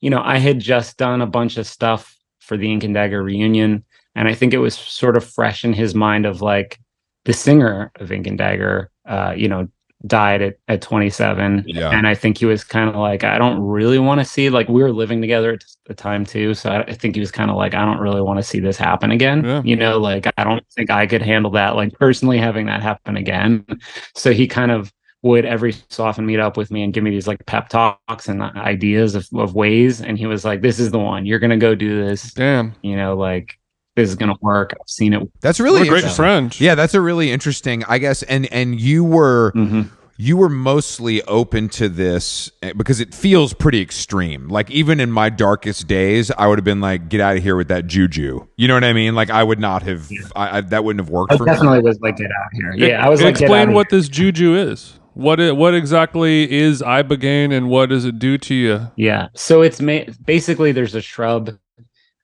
you know, I had just done a bunch of stuff for the Ink and Dagger reunion, and I think it was sort of fresh in his mind of like the singer of Ink and Dagger, uh, you know, died at, at 27. Yeah. And I think he was kind of like, I don't really want to see like we were living together at the time too. So I, I think he was kind of like, I don't really want to see this happen again. Yeah. You know, like I don't think I could handle that, like personally having that happen again. So he kind of would every so often meet up with me and give me these like pep talks and ideas of, of ways. And he was like, This is the one. You're gonna go do this. Damn. You know, like this is gonna work. I've seen it. That's really a great friend. Yeah, that's a really interesting. I guess, and and you were Mhm. you were mostly open to this eh, because it feels pretty extreme. Like even in my darkest days, I would have been like, "Get out of here with that juju." You know what I mean? Like I would not have. I, I, that wouldn't have worked I for me. definitely was like, get out of here. Yeah, I was like, explain what here. this juju is. What it, what exactly is ibogaine and what does it do to you? Yeah. So it's ma- basically there's a shrub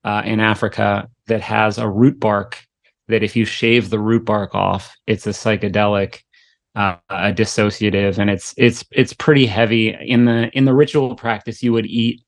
uh, in Africa that has a root bark that if you shave the root bark off, it's a psychedelic, uh, a dissociative, and it's it's it's pretty heavy in the in the ritual practice. You would eat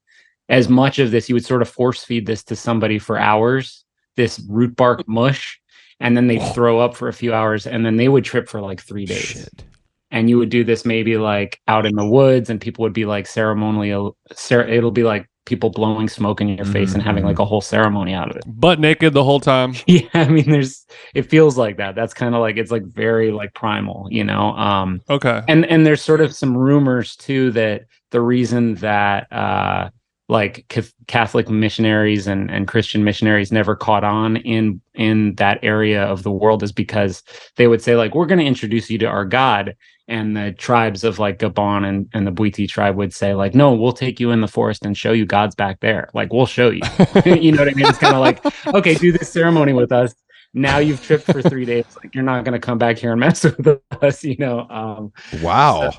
as much of this. You would sort of force feed this to somebody for hours. This root bark mush. And then they'd throw up for a few hours, and then they would trip for like three days Shit. and you would do this maybe like out in the woods and people would be like ceremonially, cer- it'll be like people blowing smoke in your face and having like a whole ceremony out of it Butt naked the whole time. yeah i mean there's it feels like that that's kind of like it's like very like primal you know um Okay. and and there's sort of some rumors too that the reason that uh like Cath- Catholic missionaries and, and Christian missionaries never caught on in in that area of the world is because they would say like we're going to introduce you to our God and the tribes of like Gabon and, and the Bwiti tribe would say like no we'll take you in the forest and show you God's back there like we'll show you you know what I mean it's kind of like okay do this ceremony with us now you've tripped for three days like you're not going to come back here and mess with us you know um Wow.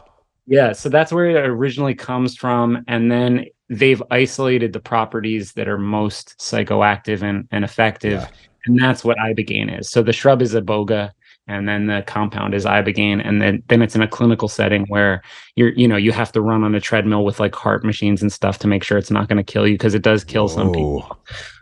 yeah, so that's where it originally comes from. And then they've isolated the properties that are most psychoactive and, and effective. Yeah. And that's what ibogaine is. So the shrub is iboga, and then the compound is ibogaine. And then, then it's in a clinical setting where you're, you know, you have to run on a treadmill with like heart machines and stuff to make sure it's not going to kill you because it does kill some people.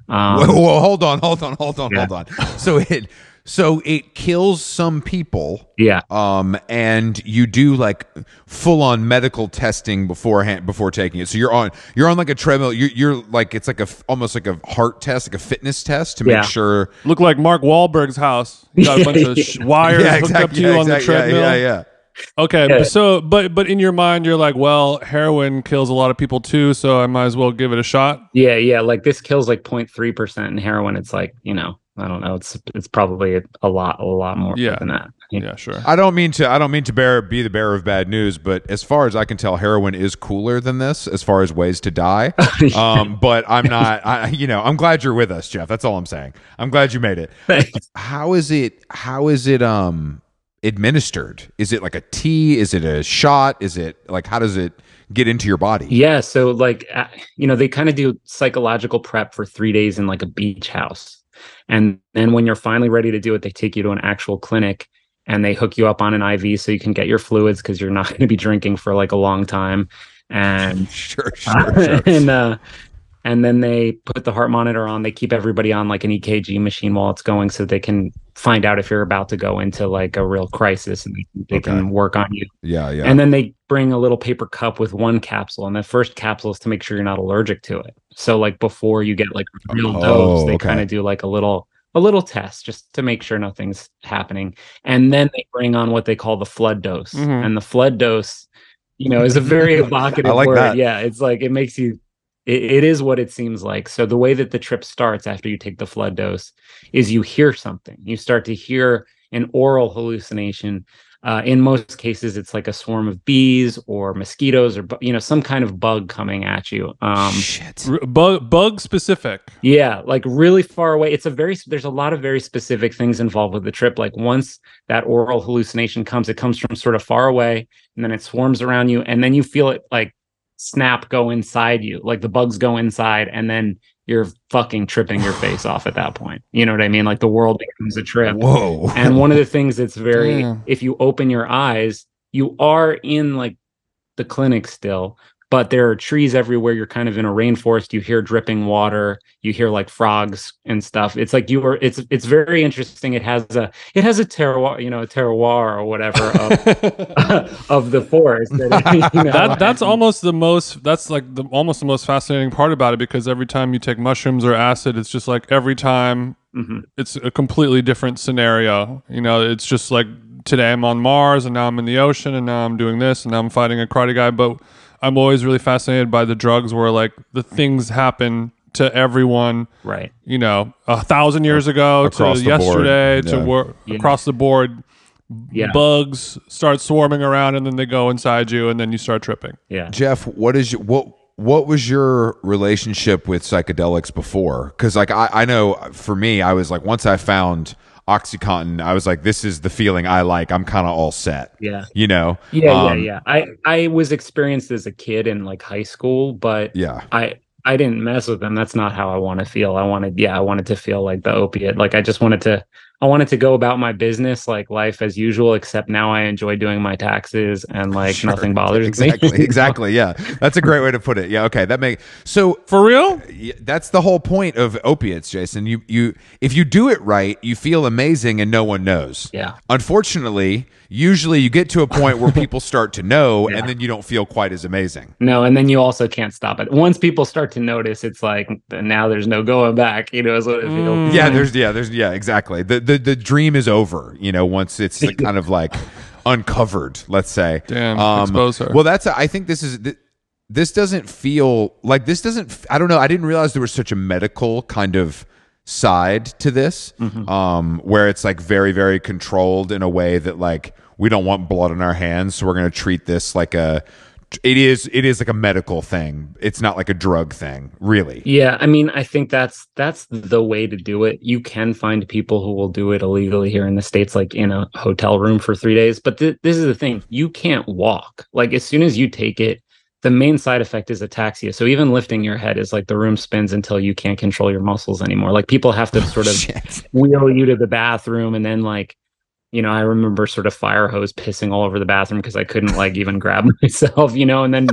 Um, whoa, whoa, hold on, hold on, hold on, Yeah. hold on. So it so it kills some people. yeah. um and you do like full on medical testing beforehand before taking it so you're on you're on like a treadmill you're, you're like it's like a almost like a heart test like a fitness test to make Yeah. sure Look like Mark Wahlberg's house. You got a bunch of sh- wires hooked up to you yeah, on the exactly. Yeah, treadmill. yeah, yeah. Okay, Yeah. but so but but in your mind you're like, well, heroin kills a lot of people too, so I might as well give it a shot. Yeah. Yeah. Like this kills like 0.3% in heroin. It's like, you know, I don't know. It's, it's probably a lot, a lot more Yeah. than that. Yeah, sure. I don't mean to. I don't mean to bear be the bearer of bad news, but as far as I can tell, heroin is cooler than this as far as ways to die. Um, but I'm not. I, you know, I'm glad you're with us, Geoff. That's all I'm saying. I'm glad you made it. Thanks. How is it? How is it? Um, administered? Is it like a tea? Is it a shot? Is it like how does it get into your body? Yeah, so like uh, you know, they kind of do psychological prep for 3 days in like a beach house. And then when you're finally ready to do it, they take you to an actual clinic and they hook you up on an IV so you can get your fluids cuz you're not going to be drinking for like a long time. And Sure, sure, sure. and uh and then they put the heart monitor on. They keep everybody on like an EKG machine while it's going so they can find out if you're about to go into like a real crisis and they, they Okay. can work on you. yeah, yeah. And then they bring a little paper cup with one capsule, and the first capsule is to make sure you're not allergic to it. So like before you get like a real Oh, dose, they okay. kind of do like a little a little test just to make sure nothing's happening. And then they bring on what they call the flood dose. Mhm. And the flood dose, you know, is a very evocative like word. that. Yeah. It's like it makes you it, it is what it seems like. So the way that the trip starts after you take the flood dose is you hear something. You start to hear an aural hallucination. Uh, in most cases, it's like a swarm of bees or mosquitoes or you know some kind of bug coming at you. Um, Shit. R- bug bug specific. yeah, like really far away. It's a very there's a lot of very specific things involved with the trip. Like once that aural hallucination comes, it comes from sort of far away, and then it swarms around you, and then you feel it like snap go inside you, like the bugs go inside, and then you're fucking tripping your face off at that point. You know what I mean? Like the world becomes a trip. Whoa. And one of the things that's very, Damn. if you open your eyes, you are in like the clinic still, but there are trees everywhere. You're kind of in a rainforest. You hear dripping water. You hear like frogs and stuff. It's like you are. It's it's very interesting. It has a it has a terroir, you know, a terroir or whatever of, of the forest. That, you know, that that's and- almost the most that's like the almost the most fascinating part about it because every time you take mushrooms or acid it's just like every time Mhm. it's a completely different scenario you know it's just like today i'm on mars and now i'm in the ocean and now i'm doing this and now i'm fighting a karate guy but i'm always really fascinated by the drugs where like the things happen to everyone right. you know a thousand years ago Across to the board, yesterday to yeah. wor- Yeah. across the board Yeah. bugs start swarming around, and then they go inside you, and then you start tripping. Yeah. Geoff, what is your, what what was your relationship with psychedelics before? Because like I, I know for me, I was like once I found OxyContin, I was like, this is the feeling I like. I'm kind of all set. Yeah. You know? Yeah, Um, yeah, yeah. I I was experienced as a kid in like high school, but Yeah. I I didn't mess with them. That's not how I want to feel. I wanted, yeah, I wanted to feel like the opiate. Like I just wanted to, I wanted to go about my business like life as usual. Except now I enjoy doing my taxes and like Sure. nothing bothers exactly, me. exactly. exactly, Yeah, that's a great way to put it. Yeah, okay, that make so. For real? That's the whole point of opiates, Jason. You you if you do it right, you feel amazing and no one knows. Yeah. Unfortunately, usually you get to a point where people start to know, Yeah. and then you don't feel quite as amazing. No, and then you also can't stop it. Once people start to notice, it's like now there's no going back. You know, is what it feels. Mm. Yeah, there's yeah, there's yeah, exactly. The the the the dream is over. You know, once it's kind of like uncovered. Let's say. Damn, Um, expose her. Well, that's. I think this is. th- This doesn't feel like this doesn't. f- I don't know. I didn't realize there was such a medical kind of side to this, um, where it's like very very controlled in a way that like we don't want blood on our hands, so we're going to treat this like a. It is. It is like a medical thing. It's not like a drug thing, really. Yeah, I mean, I think that's that's the way to do it. You can find people who will do it illegally here in the states, like in a hotel room for three days. But th- this is the thing: you can't walk. Like as soon as you take it, the main side effect is ataxia. So even lifting your head is like the room spins until you can't control your muscles anymore. Like people have to oh, sort of wheel you to the bathroom and then like you know i remember sort of fire hose pissing all over the bathroom because i couldn't like even grab myself you know and then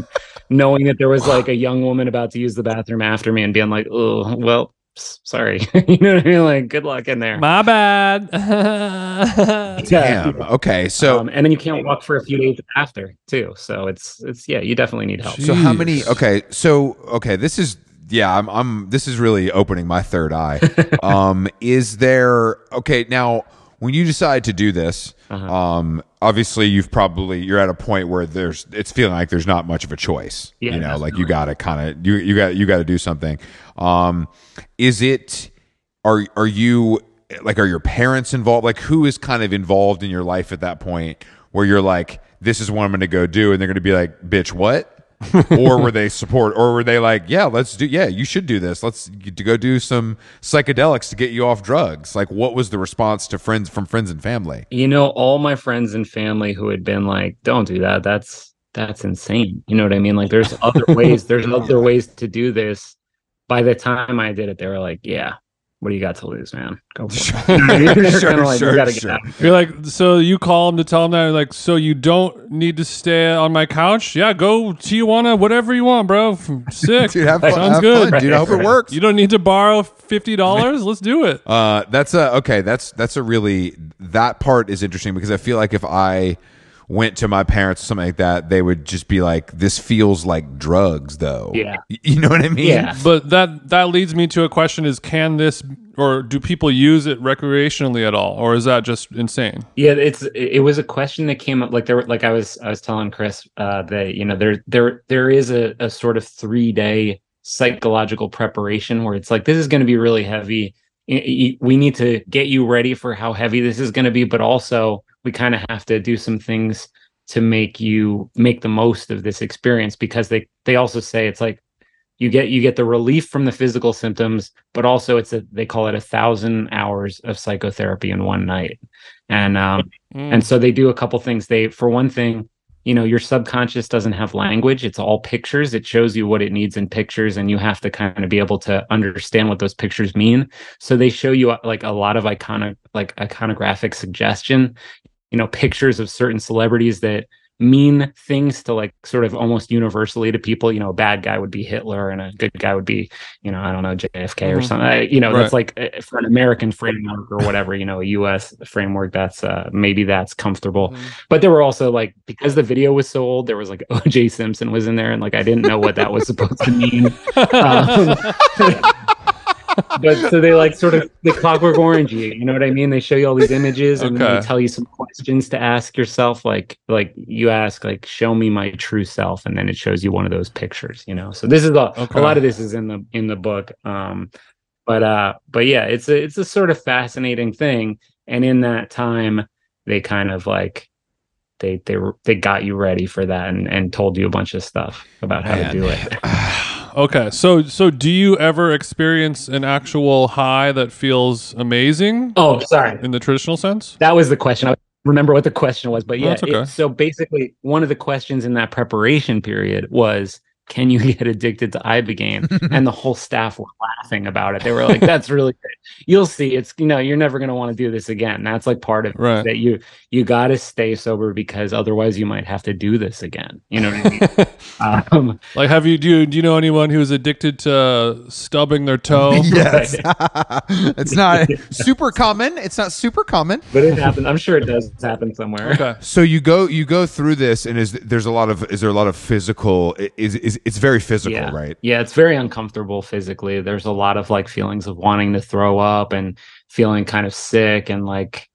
knowing that there was like a young woman about to use the bathroom after me and being like oh well sorry you know what i mean like good luck in there My bad. Damn. Okay. So um, and then you can't walk for a few days after too so it's it's yeah you definitely need help So how many? Okay, so okay, this is yeah, I'm I'm this is really opening my third eye. um, is there okay now? When you decide to do this, Uh-huh. um, obviously you've probably you're at a point where there's it's feeling like there's not much of a choice. Yeah, you know, like you got to kind of you you got you got to do something. Um, is it are are you like are your parents involved? Like who is kind of involved in your life at that point where you're like, this is what I'm going to go do, and they're going to be like, bitch, what? or were they support or were they like yeah let's do yeah you should do this. Let's go do some psychedelics to get you off drugs. Like what was the response to friends from friends and family? You know all my friends and family who had been like don't do that. That's that's insane. You know what i mean? Like there's other ways there's other ways to do this. By the time i did it they were like yeah what do you got to lose man go for it You know what I mean? They're Sure, kinda like, sure, "We gotta get sure. out of here." You're like, so you call them to tell them that, like, so you don't need to stay on my couch? Yeah, go Tijuana, whatever you want, bro. Sick. dude have fun, Sounds have good. fun, dude i hope it works You don't need to borrow fifty dollars. Let's do it. Uh, that's a okay. That's that's a really that part is interesting because I feel like if I went to my parents or something like that, they would just be like, "This feels like drugs, though." Yeah. You know what I mean? Yeah. But that that leads me to a question: Is can this or do people use it recreationally at all, or is that just insane? Yeah, it's it was a question that came up like there like I was I was telling Chris uh that you know there there there is a, a sort of three day psychological preparation where it's like this is going to be really heavy. Y- y- We need to get you ready for how heavy this is going to be, but also we kind of have to do some things to make you make the most of this experience because they they also say it's like you get you get the relief from the physical symptoms but also it's a they call it a thousand hours of psychotherapy in one night. And um Mm. and so they do a couple things. They for one thing you know your subconscious doesn't have language. It's all pictures. It shows you what it needs in pictures and you have to kind of be able to understand what those pictures mean. So they show you uh, like a lot of iconic like iconographic suggestion you know pictures of certain celebrities that mean things to like sort of almost universally to people. You know a bad guy would be hitler and a good guy would be you know i don't know jfk or Mhm. something. Uh, you know Right. that's like uh, for an american framework or whatever you know a us framework that's uh maybe that's comfortable. But there were also like because the video was so old there was like oj simpson was in there and like i didn't know what that was supposed to mean. Um, but so they like sort of the clockwork orange you you know what i mean they show you all these images and then Okay. they tell you some questions to ask yourself like like you ask like show me my true self and then it shows you one of those pictures you know so this is a, Okay. a lot of this is in the in the book um but uh but yeah it's a it's a sort of fascinating thing and in that time they kind of like they they they got you ready for that and and told you a bunch of stuff about how Man. to do it. Okay, so so do you ever experience an actual high that feels amazing Oh, sorry. in the traditional sense? That was the question. I remember what the question was, but oh, yeah. it's okay. it- so basically, one of the questions in that preparation period was, "Can you get addicted to ibogaine?" and the whole staff were laughing about it. They were like, "That's really good. You'll see. It's you know, you're never going to want to do this again." That's like part of it, Right. that you you got to stay sober because otherwise you might have to do this again. You know what I mean? um, Like, have you do you, do you know anyone who's addicted to stubbing their toe? yes. it's not super common. It's not super common. but it happens. I'm sure it does happen somewhere. Okay. So you go you go through this and is there's a lot of is there a lot of physical is is it's very physical, yeah. right? Yeah, it's very uncomfortable physically. There's a lot of like feelings of wanting to throw up and feeling kind of sick and like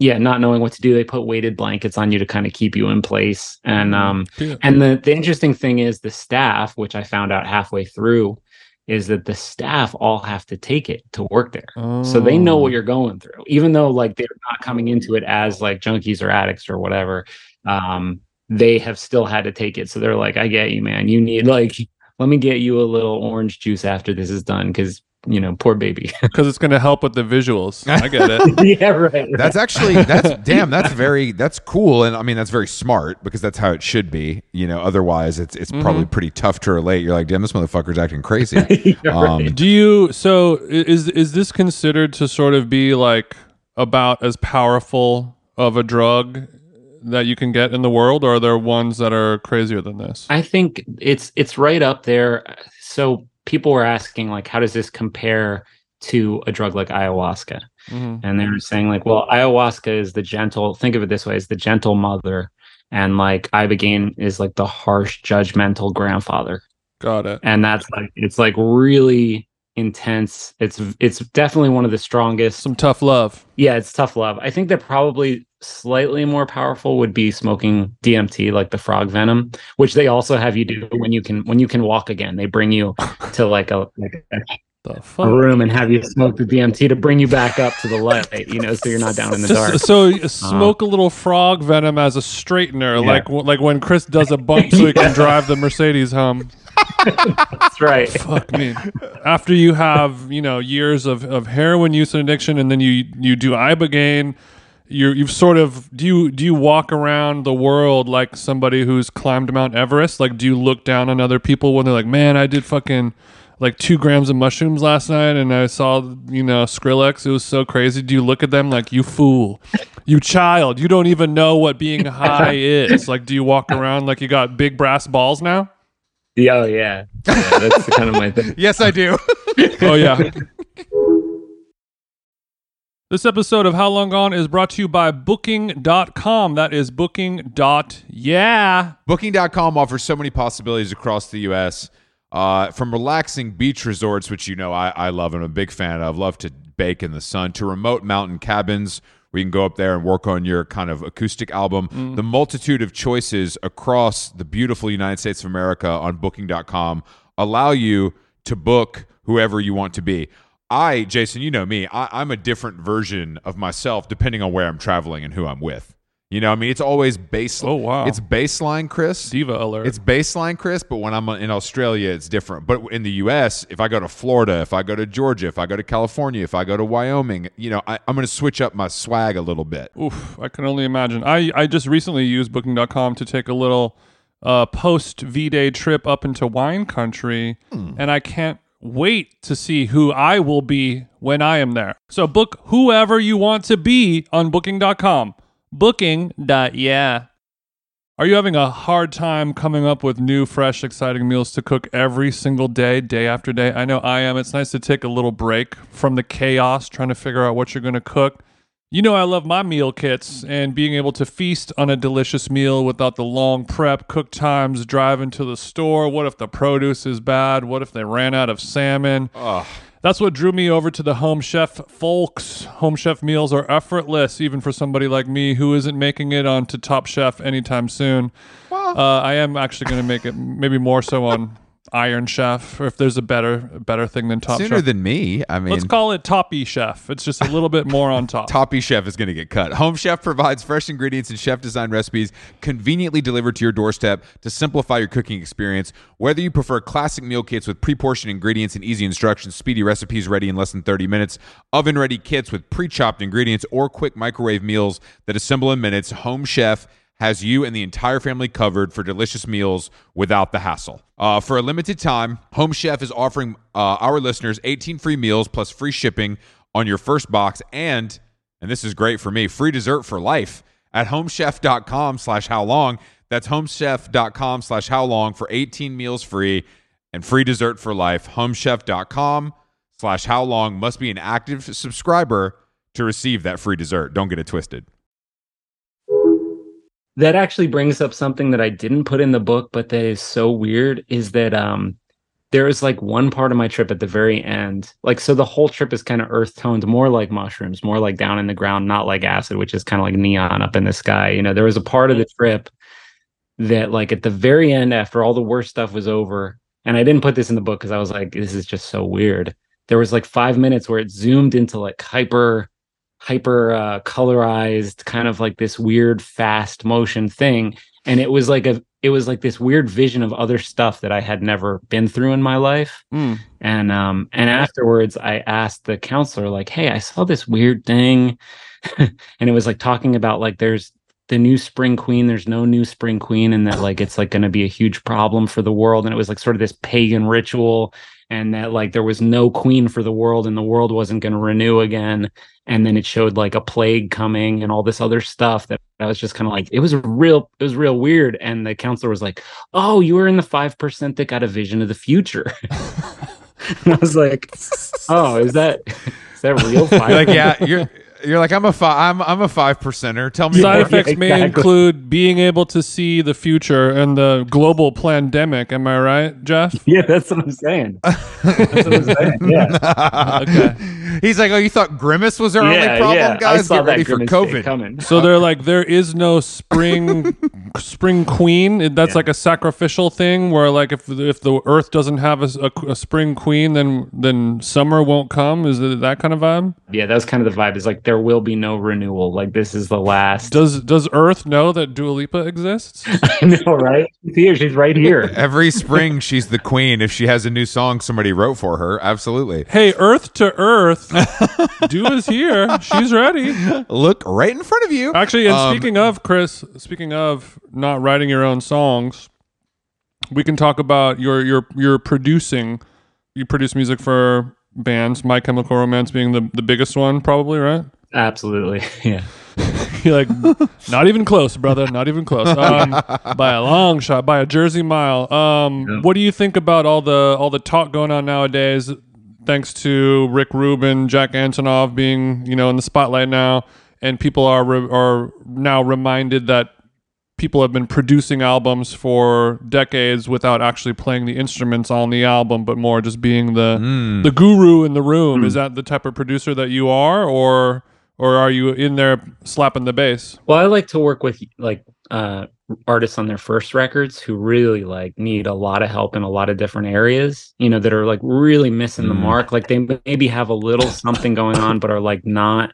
yeah, not knowing what to do. They put weighted blankets on you to kind of keep you in place. And um Yeah. and the the interesting thing is the staff, which I found out halfway through, is that the staff all have to take it to work there. So they know Oh. what you're going through, even though like they're not coming into it as like junkies or addicts or whatever. Um, they have still had to take it. So they're like, I get you, man. You need like, let me get you a little orange juice after this is done, because you know, poor baby. because it's going to help with the visuals. I get it. yeah, right. right. That's actually that's damn that's very that's cool and I mean that's very smart because that's how it should be. You know, otherwise it's it's probably pretty tough to relate. You're like, damn, this motherfucker's acting crazy. You're Um, right. Do you so is is this considered to sort of be like about as powerful of a drug that you can get in the world or are there ones that are crazier than this? I think it's it's right up there. So people were asking like, how does this compare to a drug like ayahuasca? Mhm. and they were saying like well ayahuasca is the gentle think of it this way is the gentle mother and like ibogaine is like the harsh judgmental grandfather Got it. and that's like it's like really intense it's it's definitely one of the strongest Some tough love. yeah it's tough love i think that probably slightly more powerful would be smoking dmt like the frog venom which they also have you do when you can when you can walk again they bring you to like a like a a room and have you smoke the DMT to bring you back up to the light, you know, so you're not down in the dark. So you uh-huh. smoke a little frog venom as a straightener, Yeah. like like when Chris does a bump so he can drive the Mercedes home. That's right. Fuck me. After you have you know years of, of heroin use and addiction, and then you you do ibogaine, you you've sort of do you do you walk around the world like somebody who's climbed Mount Everest? Like, do you look down on other people when they're like, "Man, I did fucking." Like two grams of mushrooms last night, and I saw you know Skrillex. It was so crazy. Do you look at them like you fool, you child? You don't even know what being high is. Like, do you walk around like you got big brass balls now? Yeah, Oh yeah. yeah that's kind of my thing. yes, I do. Oh yeah. This episode of How Long Gone is brought to you by booking.com. That is booking dot yeah. Booking.com offers so many possibilities across the U.S. Uh, from relaxing beach resorts, which you know I, I love and I'm a big fan of, love to bake in the sun, to remote mountain cabins where you can go up there and work on your kind of acoustic album. The multitude of choices across the beautiful United States of America on Booking.com allow you to book whoever you want to be. I, Jason, you know me, I, I'm a different version of myself depending on where I'm traveling and who I'm with. You know, I mean, it's always baseline. Oh, wow. It's baseline, Chris. Diva alert. It's baseline, Chris, but when I'm in Australia, it's different. But in the U.S., if I go to Florida, if I go to Georgia, if I go to California, if I go to Wyoming, you know, I, I'm going to switch up my swag a little bit. Oof, I can only imagine. I, I just recently used booking.com to take a little uh, post V Day trip up into wine country, and I can't wait to see who I will be when I am there. So book whoever you want to be on booking.com. Booking.yeah. Are you having a hard time coming up with new, fresh, exciting meals to cook every single day, day after day? I know I am. It's nice to take a little break from the chaos trying to figure out what you're going to cook. You know, I love my meal kits and being able to feast on a delicious meal without the long prep, cook times, driving to the store. What if the produce is bad? What if they ran out of salmon? That's what drew me over to the Home Chef folks. Home Chef meals are effortless, even for somebody like me who isn't making it onto Top Chef anytime soon. Uh, I am actually going to make it maybe more so on Iron Chef, or if there's a better better thing than Top Chef Sooner Chef. than me. I mean, Let's call it Toppy Chef. It's just a little bit more on top. Toppy Chef is going to get cut. Home Chef provides fresh ingredients and chef designed recipes conveniently delivered to your doorstep to simplify your cooking experience. Whether you prefer classic meal kits with pre portioned ingredients and easy instructions, speedy recipes ready in less than 30 minutes, oven ready kits with pre chopped ingredients, or quick microwave meals that assemble in minutes, Home Chef has you and the entire family covered for delicious meals without the hassle. Uh, for a limited time, Home Chef is offering uh, our listeners 18 free meals plus free shipping on your first box and, and this is great for me, free dessert for life at homechef.com slash how long. That's homechef.com slash how long for 18 meals free and free dessert for life. Homechef.com slash how long must be an active subscriber to receive that free dessert. Don't get it twisted. That actually brings up something that I didn't put in the book, but that is so weird is that um there is like one part of my trip at the very end. Like so the whole trip is kind of earth toned, more like mushrooms, more like down in the ground, not like acid, which is kind of like neon up in the sky. You know, there was a part of the trip that like at the very end after all the worst stuff was over, and I didn't put this in the book because I was like, this is just so weird. There was like five minutes where it zoomed into like hyper hyper uh, colorized kind of like this weird fast motion thing. And it was like a it was like this weird vision of other stuff that I had never been through in my life. Mm. and um and afterwards I asked the counselor like hey I saw this weird thing. And it was like talking about like there's the new spring queen there's no new spring queen and that like it's like going to be a huge problem for the world. And it was like sort of this pagan ritual and that like there was no queen for the world and the world wasn't going to renew again. And then it showed like a plague coming and all this other stuff that I was just kind of like it was real it was real weird. And the counselor was like oh you were in the 5% that got a vision of the future. And I was like oh is that is that real 5 like, yeah, you're you're like, I'm a five I'm I'm a five percenter. Tell me Side more. effects may exactly. include being able to see the future and the global pandemic. Am I right, Geoff? yeah that's what I'm saying that's what I'm saying yeah Okay. He's like, oh, you thought Grimace was our only yeah, problem, yeah. I guys? saw Get ready that for grimace day COVID. coming So they're like, there is no spring, spring queen. That's Yeah. like a sacrificial thing where, like, if if the Earth doesn't have a spring queen, then then summer won't come. Is it that kind of vibe? yeah that was kind of the vibe is like there will be no renewal like this is the last Does Does Earth know that Dua Lipa exists? I know right she's here she's right here Every spring, she's the queen. If she has a new song somebody wrote for her, absolutely. hey, Earth to Earth, Dua's here. She's ready. Look right in front of you. Actually, and Um, speaking of Chris, speaking of not writing your own songs, we can talk about your your your producing. You produce music for bands, My Chemical Romance being the the biggest one, probably, right? absolutely yeah You're like, not even close, brother. Not even close. Um, by a long shot, by a Jersey mile. Um, Yeah. What do you think about all the all the talk going on nowadays? Thanks to Rick Rubin, Jack Antonoff being you know in the spotlight now, and people are re- are now reminded that people have been producing albums for decades without actually playing the instruments on the album, but more just being the Mm. the guru in the room. Is that the type of producer that you are, or or are you in there slapping the bass? Well, I like to work with like uh artists on their first records who really like need a lot of help in a lot of different areas, you know, that are like really missing the Mm. mark. Like they maybe have a little something going on but are like not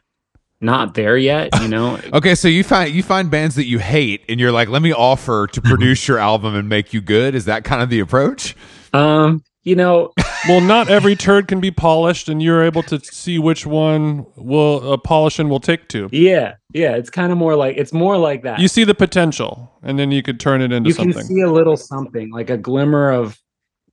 not there yet, you know. Okay, so you find you find bands that you hate, and you're like, let me offer to produce your album and make you good. Is that kind of the approach? um, you know, Well, not every turd can be polished, and you're able to see which one will uh, polish and will take to. yeah, yeah, it's kind of more like it's more like that. You see the potential, and then you could turn it into something. you can see a little something like a glimmer of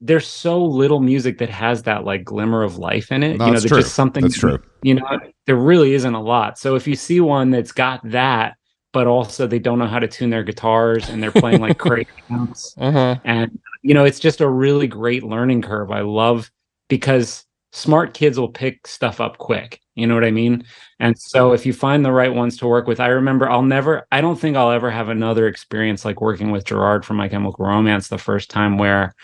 there's so little music that has that like glimmer of life in it No, you know that's there's true. just something That's true. you know there really isn't a lot so if you see one that's got that but also they don't know how to tune their guitars and they're playing like crazy uh-huh. and you know it's just a really great learning curve i love because smart kids will pick stuff up quick you know what i mean? And so if you find the right ones to work with i remember i'll never i don't think i'll ever have another experience like working with gerard from my chemical romance the first time where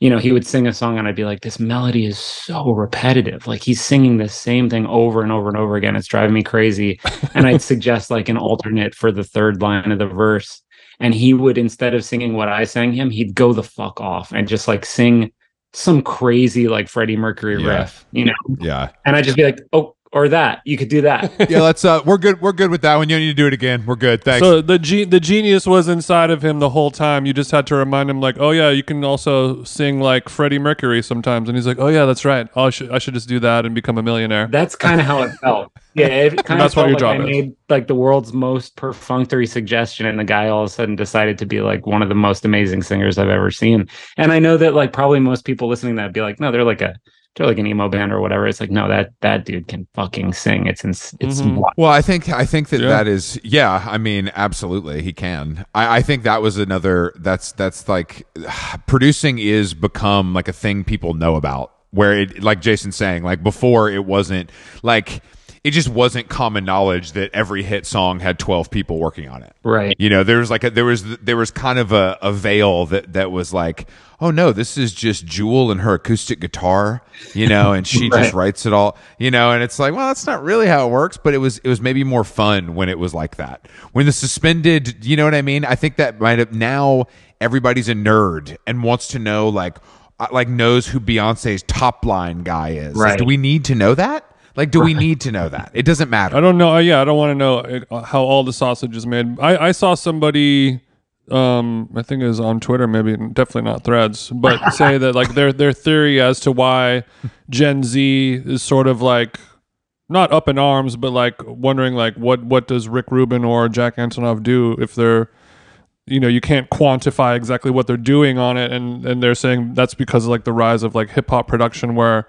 you know he would sing a song and i'd be like this melody is so repetitive. Like he's singing the same thing over and over and over again. It's driving me crazy. And i'd suggest like an alternate for the third line of the verse and he would instead of singing what i sang him he'd go the fuck off and just like sing some crazy like Freddie Mercury Yeah. riff, you know, Yeah. and I'd just be like, oh, or that you could do that. Yeah, let's uh we're good we're good with that one. You don't need to do it again. We're good. Thanks. So the ge- the genius was inside of him the whole time. You just had to remind him, like, oh yeah, you can also sing like Freddie Mercury sometimes, and he's like, oh yeah, that's right. Oh, I should I should just do that and become a millionaire. That's kind of how it felt. Yeah, it kind of That's what felt your like job I is. made like the world's most perfunctory suggestion, and the guy all of a sudden decided to be like one of the most amazing singers I've ever seen. And I know that like probably most people listening to that would be like, no, they're like a they're like an emo band or whatever. It's like, no, that that dude can fucking sing. It's ins- it's Mhm. wild. Well, I think I think that Yeah. that is yeah. I mean, absolutely, he can. I, I think that was another. That's that's like producing is become like a thing people know about. Where it, like Jason's saying, like before, it wasn't like it just wasn't common knowledge that every hit song had twelve people working on it. Right. You know, there was like a, there was there was kind of a, a veil that that was like, oh no, this is just Jewel and her acoustic guitar, you know, and she just writes it all, you know, and it's like, well, that's not really how it works, but it was it was maybe more fun when it was like that. When the suspended, you know what I mean? I think that might have now everybody's a nerd and wants to know like uh, like knows who Beyonce's top line guy is. Like, Right. do we need to know that? Like, do we need to know that? It doesn't matter. I don't know. Yeah, I don't want to know uh, how all the sausage is made. I, I saw somebody, um, I think it was on Twitter, maybe definitely not Threads, but say that like their their theory as to why Gen Z is sort of like not up in arms, but like wondering like what what does Rick Rubin or Jack Antonoff do if they're you know you can't quantify exactly what they're doing on it and and they're saying that's because of like the rise of like hip hop production where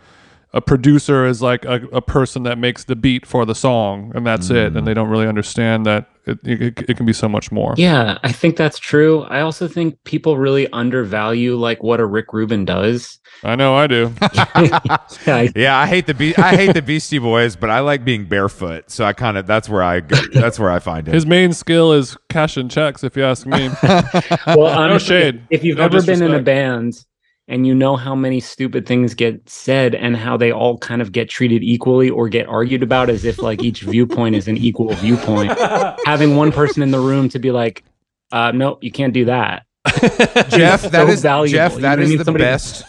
a producer is like a, a person that makes the beat for the song and that's it and mm. they don't really understand that it, it, it can be so much more Yeah, I think that's true. I also think people really undervalue like what a Rick Rubin does. i know i do yeah, I- hate the Be- I hate the Beastie Boys, but I like being barefoot. So I kind of that's where I go, that's where I find it. his main skill is cashing checks if you ask me well, honestly, shade. If you've No ever been in a band and you know how many stupid things get said and how they all kind of get treated equally or get argued about as if like each viewpoint is an equal viewpoint, having one person in the room to be like, uh, no, you can't do that. Geoff, that so is valuable. Geoff, You that know what I is mean? the Somebody- best.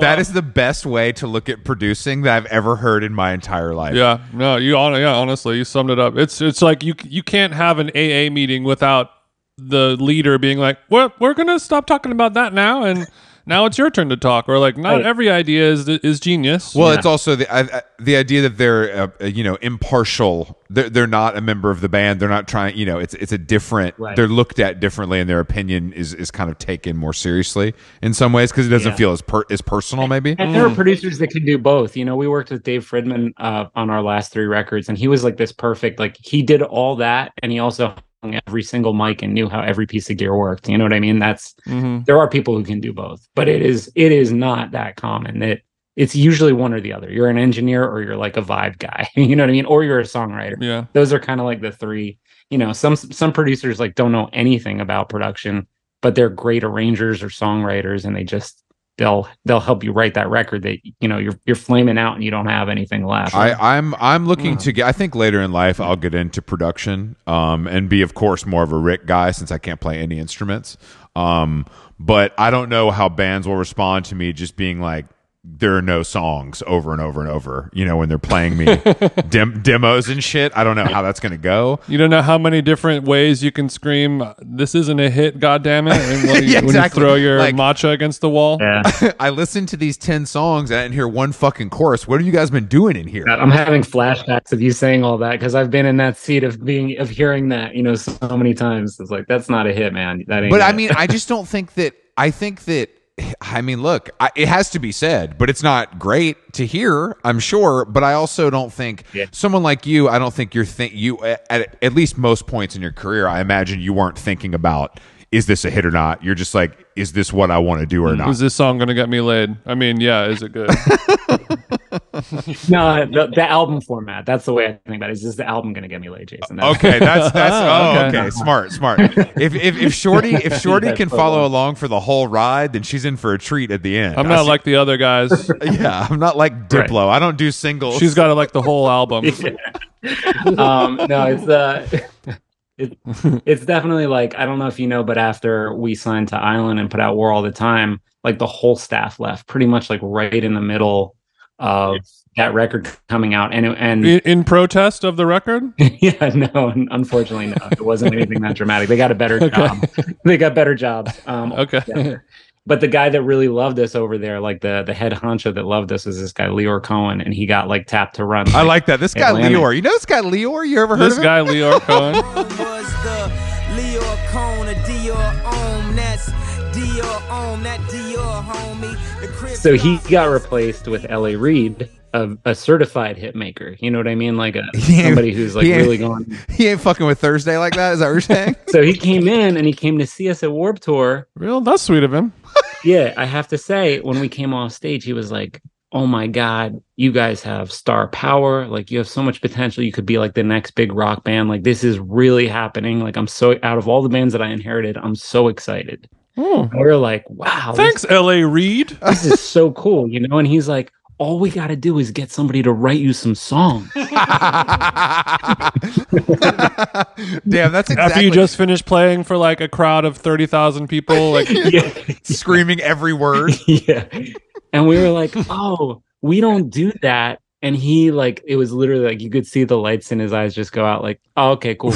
That is the best way to look at producing that I've ever heard in my entire life. yeah no you on yeah honestly you summed it up it's it's like you you can't have an aa meeting without the leader being like well we're gonna stop talking about that now and now it's your turn to talk or like not Right. every idea is is genius Well, Yeah. it's also the I, I- the idea that they're uh, you know impartial. They're, they're not a member of the band. They're not trying. You know, it's it's a different. Right. They're looked at differently, and their opinion is is kind of taken more seriously in some ways because it doesn't Yeah. feel as per, as personal. Maybe. And there are producers that can do both. You know, we worked with Dave Fridman uh, on our last three records, and he was like this perfect. Like he did all that, and he also hung every single mic and knew how every piece of gear worked. You know what I mean? That's Mhm. there are people who can do both, but it is it is not that common. That it's usually one or the other. You're an engineer, or you're like a vibe guy. you know what I mean? Or you're a songwriter. yeah Those are kind of like the three. You know, some some producers like don't know anything about production, but they're great arrangers or songwriters, and they just they'll they'll help you write that record that you know you're you're flaming out and you don't have anything left. I, I'm I'm looking Mm. to get. I think later in life I'll get into production, um, and be of course more of a Rick guy since I can't play any instruments. Um, but I don't know how bands will respond to me just being like, there are no songs over and over and over. You know, when they're playing me dem- demos and shit. I don't know how that's gonna go. You don't know how many different ways you can scream, uh, "This isn't a hit, goddammit!" And when, you, Yeah, when you throw your Like- matcha against the wall. yeah. I listened to these ten songs and I didn't hear one fucking chorus. What have you guys been doing in here? I'm having flashbacks of you saying all that because I've been in that seat of being of hearing that you know so many times. It's like that's not a hit, man. That ain't. But I mean, I just don't think that. I think that. I mean, look, I, it has to be said, but it's not great to hear. I'm sure, but I also don't think Yeah. someone like you. I don't think you're think you at, at least most points in your career. I imagine you weren't thinking about is this a hit or not. You're just like, is this what I want to do or hmm. not? Is this song gonna get me laid? I mean, yeah, is it good? no, the, the album format. That's the way I think about it. Is this the album going to get me laid, Jason? That's- Okay, that's that's oh Okay. okay, smart, smart. If if if Shorty if Shorty That's can so follow funny. along for the whole ride, then she's in for a treat at the end. I'm not like the other guys. yeah, I'm not like Right. Diplo. I don't do singles. She's got to like the whole album. um, no, it's uh, it, it's definitely like I don't know if you know, but after we signed to Island and put out War All the Time, like the whole staff left, pretty much like right in the middle of that record coming out, and and In, in protest of the record? yeah, no, unfortunately, no, it wasn't anything that dramatic. They got a better job. they got better jobs. Um, Okay. yeah. But the guy that really loved us over there, like the the head honcho that loved us, is this guy Leor Cohen, and he got like tapped to run. I like that. This guy Atlantic. Leor. You know this guy Leor? You ever heard This of him? guy, Leo Cohen. was the Leo Cone, a Dior Om. That's Dior Om, that Dior homie. The crib so he got replaced with L.A. Reid, a, a certified hit maker. You know what I mean? Like a somebody who's like really going. He ain't fucking with Thursday like that. Is that what you're saying? So he came in and he came to see us at Warped Tour. Real? That's sweet of him. Yeah, I have to say, when we came off stage, he was like, "Oh my god, you guys have star power! Like you have so much potential. You could be like the next big rock band. Like this is really happening. Like I'm so out of all the bands that I inherited, I'm so excited." Oh. And we are like, "Wow, this- Thanks, L.A. Reid. this is so cool," you know. And he's like, "All we got to do is get somebody to write you some songs." Damn, that's exactly After you just finished playing for like a crowd of 30,000 people, like, yeah, screaming every word. yeah. And we were like, "Oh, we don't do that." And he like, it was literally like you could see the lights in his eyes just go out. Like, "Oh, okay, cool."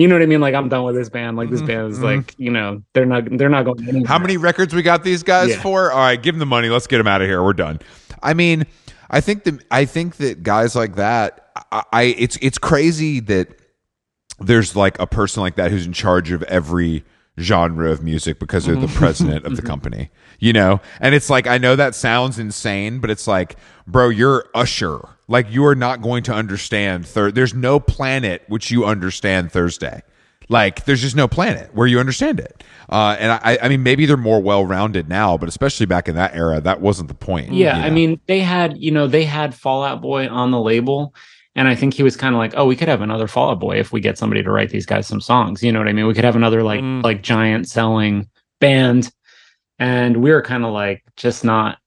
You know what I mean? Like I'm done with this band. Like this mm-hmm, band is mm-hmm. like, you know, they're not they're not going anywhere. How many records we got these guys Yeah. for? All right, give them the money. Let's get them out of here. We're done. I mean, I think that I think that guys like that. I, I it's it's crazy that there's like a person like that who's in charge of every genre of music because they're the mm-hmm. president of the company, you know? And it's like, I know that sounds insane, but it's like, bro, you're Usher. Like, you are not going to understand. Thir- there's no planet which you understand Thursday. Like, there's just no planet where you understand it. Uh, and I, I mean, maybe they're more well rounded now, but especially back in that era, that wasn't the point. Yeah, you I mean, they had, you know, they had Fall Out Boy on the label. And I think he was kind of like, oh, we could have another Fall Out Boy if we get somebody to write these guys some songs. You know what I mean? We could have another like Mm. like giant selling band. And we were kind of like just not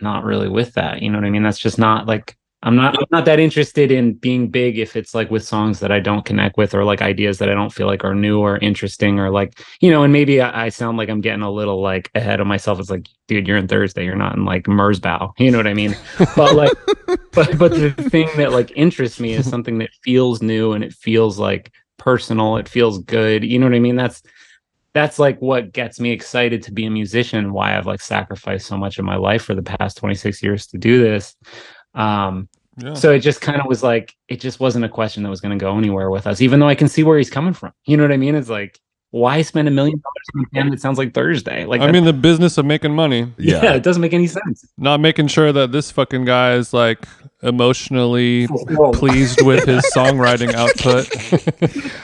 not really with that. You know what I mean? That's just not like I'm not I'm not that interested in being big if it's like with songs that I don't connect with or like ideas that I don't feel like are new or interesting or like you know, and maybe I, I sound like I'm getting a little like ahead of myself. It's like, dude, you're in Thursday, you're not in like Merzbow. You know what I mean? But like but but the thing that like interests me is something that feels new and it feels like personal, it feels good. You know what I mean? That's that's like what gets me excited to be a musician why i've like sacrificed so much of my life for the past 26 years to do this um yeah. so it just kind of was like it just wasn't a question that was going to go anywhere with us even though i can see where he's coming from. You know what i mean? It's like why spend a million dollars on a band that sounds like thursday? Like I that- mean, the business of making money, yeah. it doesn't make any sense. Not making sure that this fucking guy is like emotionally Whoa. pleased with his songwriting output.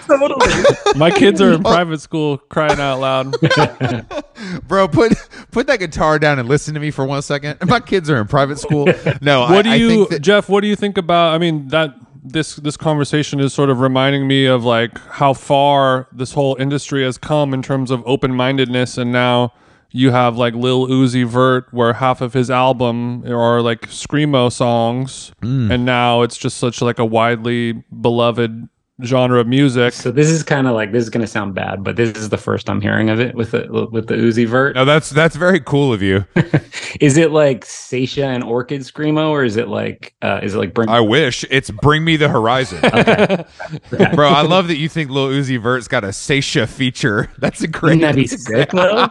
totally. My kids are in private school crying out loud. bro, put put that guitar down and listen to me for one second. My kids are in private school. No, What I, do you, I think that, Geoff? What do you think about? I mean, that this this conversation is sort of reminding me of like how far this whole industry has come in terms of open mindedness, and now you have like Lil Uzi Vert, where half of his album are like screamo songs, Mm. and now it's just such like a widely beloved genre of music. so this is kind of like this is going to sound bad but this is the first i'm hearing of it with the with the uzi vert no, that's that's very cool of you. is it like Saetia and Orchid Screamo, or is it like uh is it like Bring I wish it's "Bring Me the Horizon," bro. I love that you think Lil Uzi Vert's got a Saetia feature. That's a great. Wouldn't that be sick though?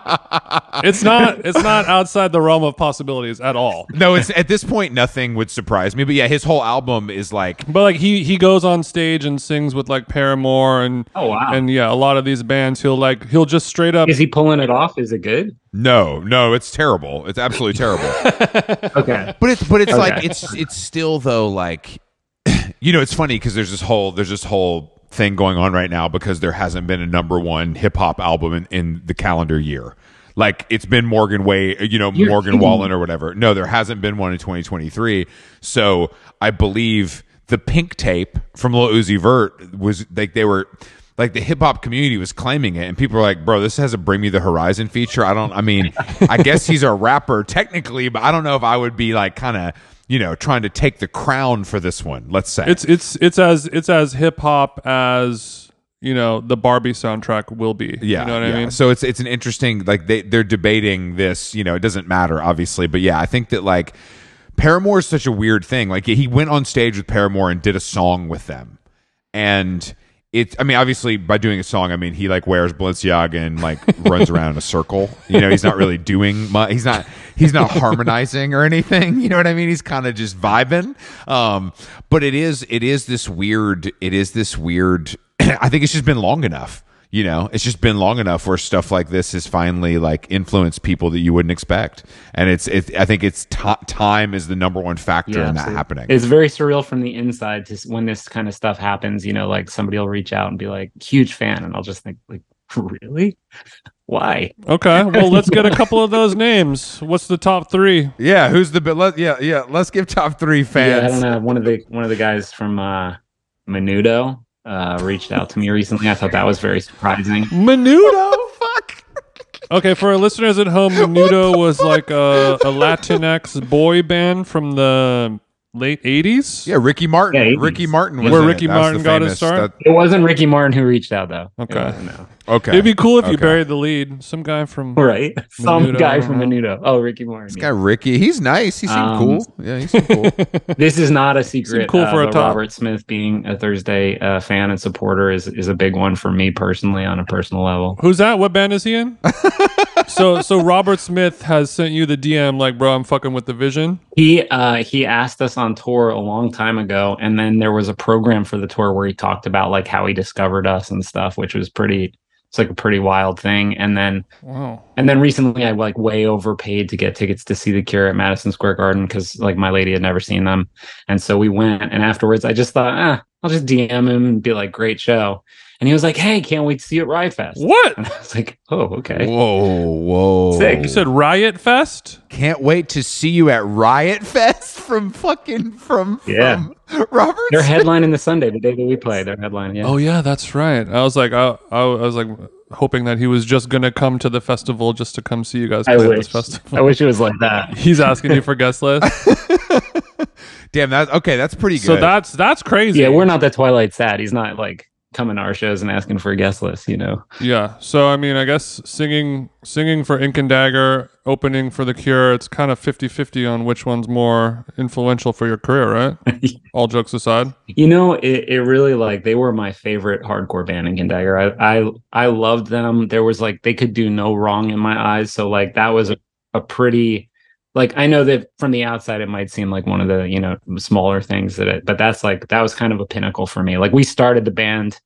It's not it's not outside the realm of possibilities at all. No, it's at this point nothing would surprise me. But yeah, his whole album is like But like he he goes on stage and sings with like Paramore and Oh, wow. and yeah, a lot of these bands he'll like he'll just straight up Is he pulling it off? Is it good? no, no, it's terrible. It's absolutely terrible. Okay. But it's but it's Okay. like it's it's still though like you know it's funny because there's this whole there's this whole thing going on right now because there hasn't been a number one hip hop album in, in the calendar year. Like it's been Morgan Way, you know You're Morgan kidding Wallen or whatever. No, there hasn't been one in 2023. So I believe the Pink Tape from Lil Uzi Vert was like they were like the hip hop community was claiming it, and people were like, "Bro, this has a Bring Me the Horizon feature." I don't. I mean, I guess he's a rapper technically, but I don't know if I would be like kind of you know trying to take the crown for this one. Let's say it's it's it's as it's as hip hop as you know the Barbie soundtrack will be. Yeah, you know what yeah. I mean. So it's it's an interesting like they they're debating this. You know, it doesn't matter obviously, but yeah, I think that like Paramore is such a weird thing. Like he went on stage with Paramore and did a song with them, and it's. I mean, obviously by doing a song, I mean he like wears Balenciaga and like runs around in a circle. You know, he's not really doing much. He's not he's not harmonizing or anything. You know what I mean? He's kind of just vibing. Um, but it is it is this weird. It is this weird. I think it's just been long enough. You know, it's just been long enough where stuff like this has finally like influenced people that you wouldn't expect, and it's. It, I think it's ti time is the number one factor in that happening. It's very surreal from the inside to when this kind of stuff happens. You know, like somebody will reach out and be like, "Huge fan," and I'll just think, like, really? Why? okay, well let's get a couple of those names. What's the top three? yeah, who's the bit? Let, yeah, yeah. Let's give top three fans. Yeah, I don't know. One of the one of the guys from uh, Menudo uh, reached out to me recently. I thought that was very surprising. Menudo. fuck. Okay, for our listeners at home, Menudo was like a, a Latinx boy band from the late '80s. Yeah, Ricky Martin. Yeah, 80s. Ricky Martin was Where in it. Ricky That's Martin the got his famous- start? It wasn't Ricky Martin who reached out though. It Okay. wasn't, no. That- okay, It'd be cool if you buried the lead. Some guy from Right. Some guy from don't. Menudo. Oh, Ricky Martin. This yeah. guy Ricky, he's nice. He seemed Um, cool. Yeah, he seemed cool. This is not a secret. cool for uh, a but top. Robert Smith being a Thursday uh, fan and supporter is is a big one for me personally on a personal level. Who's that? What band is he in? so so Robert Smith has sent you the DM like, bro, I'm fucking with the vision. He uh, he asked us on tour a long time ago, and then there was a program for the tour where he talked about like how he discovered us and stuff, which was pretty. It's like a pretty wild thing. And then Wow. and then recently I like way overpaid to get tickets to see the Cure at Madison Square Garden because like my lady had never seen them, and so we went. And afterwards, I just thought, ah, I'll just DM him and be like, great show. And he was like, hey, can't wait to see you at Riot Fest. What? And I was like, oh, okay. Whoa, whoa! Sick. You said Riot Fest? Can't wait to see you at Riot Fest from fucking from Yeah. from Robert. They're headlining the Sunday, the day that we play. They're headlining. Yeah. Oh yeah, that's right. I was like, I, I, I was like hoping that he was just gonna come to the festival just to come see you guys play I at wish. this festival. I wish it was like that. He's asking you for guest list. Damn, that okay. That's pretty good. so that's that's crazy. Yeah, we're not the Twilight Sad. He's not like coming to our shows and asking for a guest list. You know. Yeah. So I mean, I guess singing singing for Ink and Dagger, opening for The Cure, it's kind of 50-50 on which one's more influential for your career, right? All jokes aside. You know, it, it really like they were my favorite hardcore band in Dagger. I, I I loved them. There was like they could do no wrong in my eyes. So like that was a, a pretty like I know that from the outside it might seem like one of the, you know, smaller things that it but that's like that was kind of a pinnacle for me. Like we started the band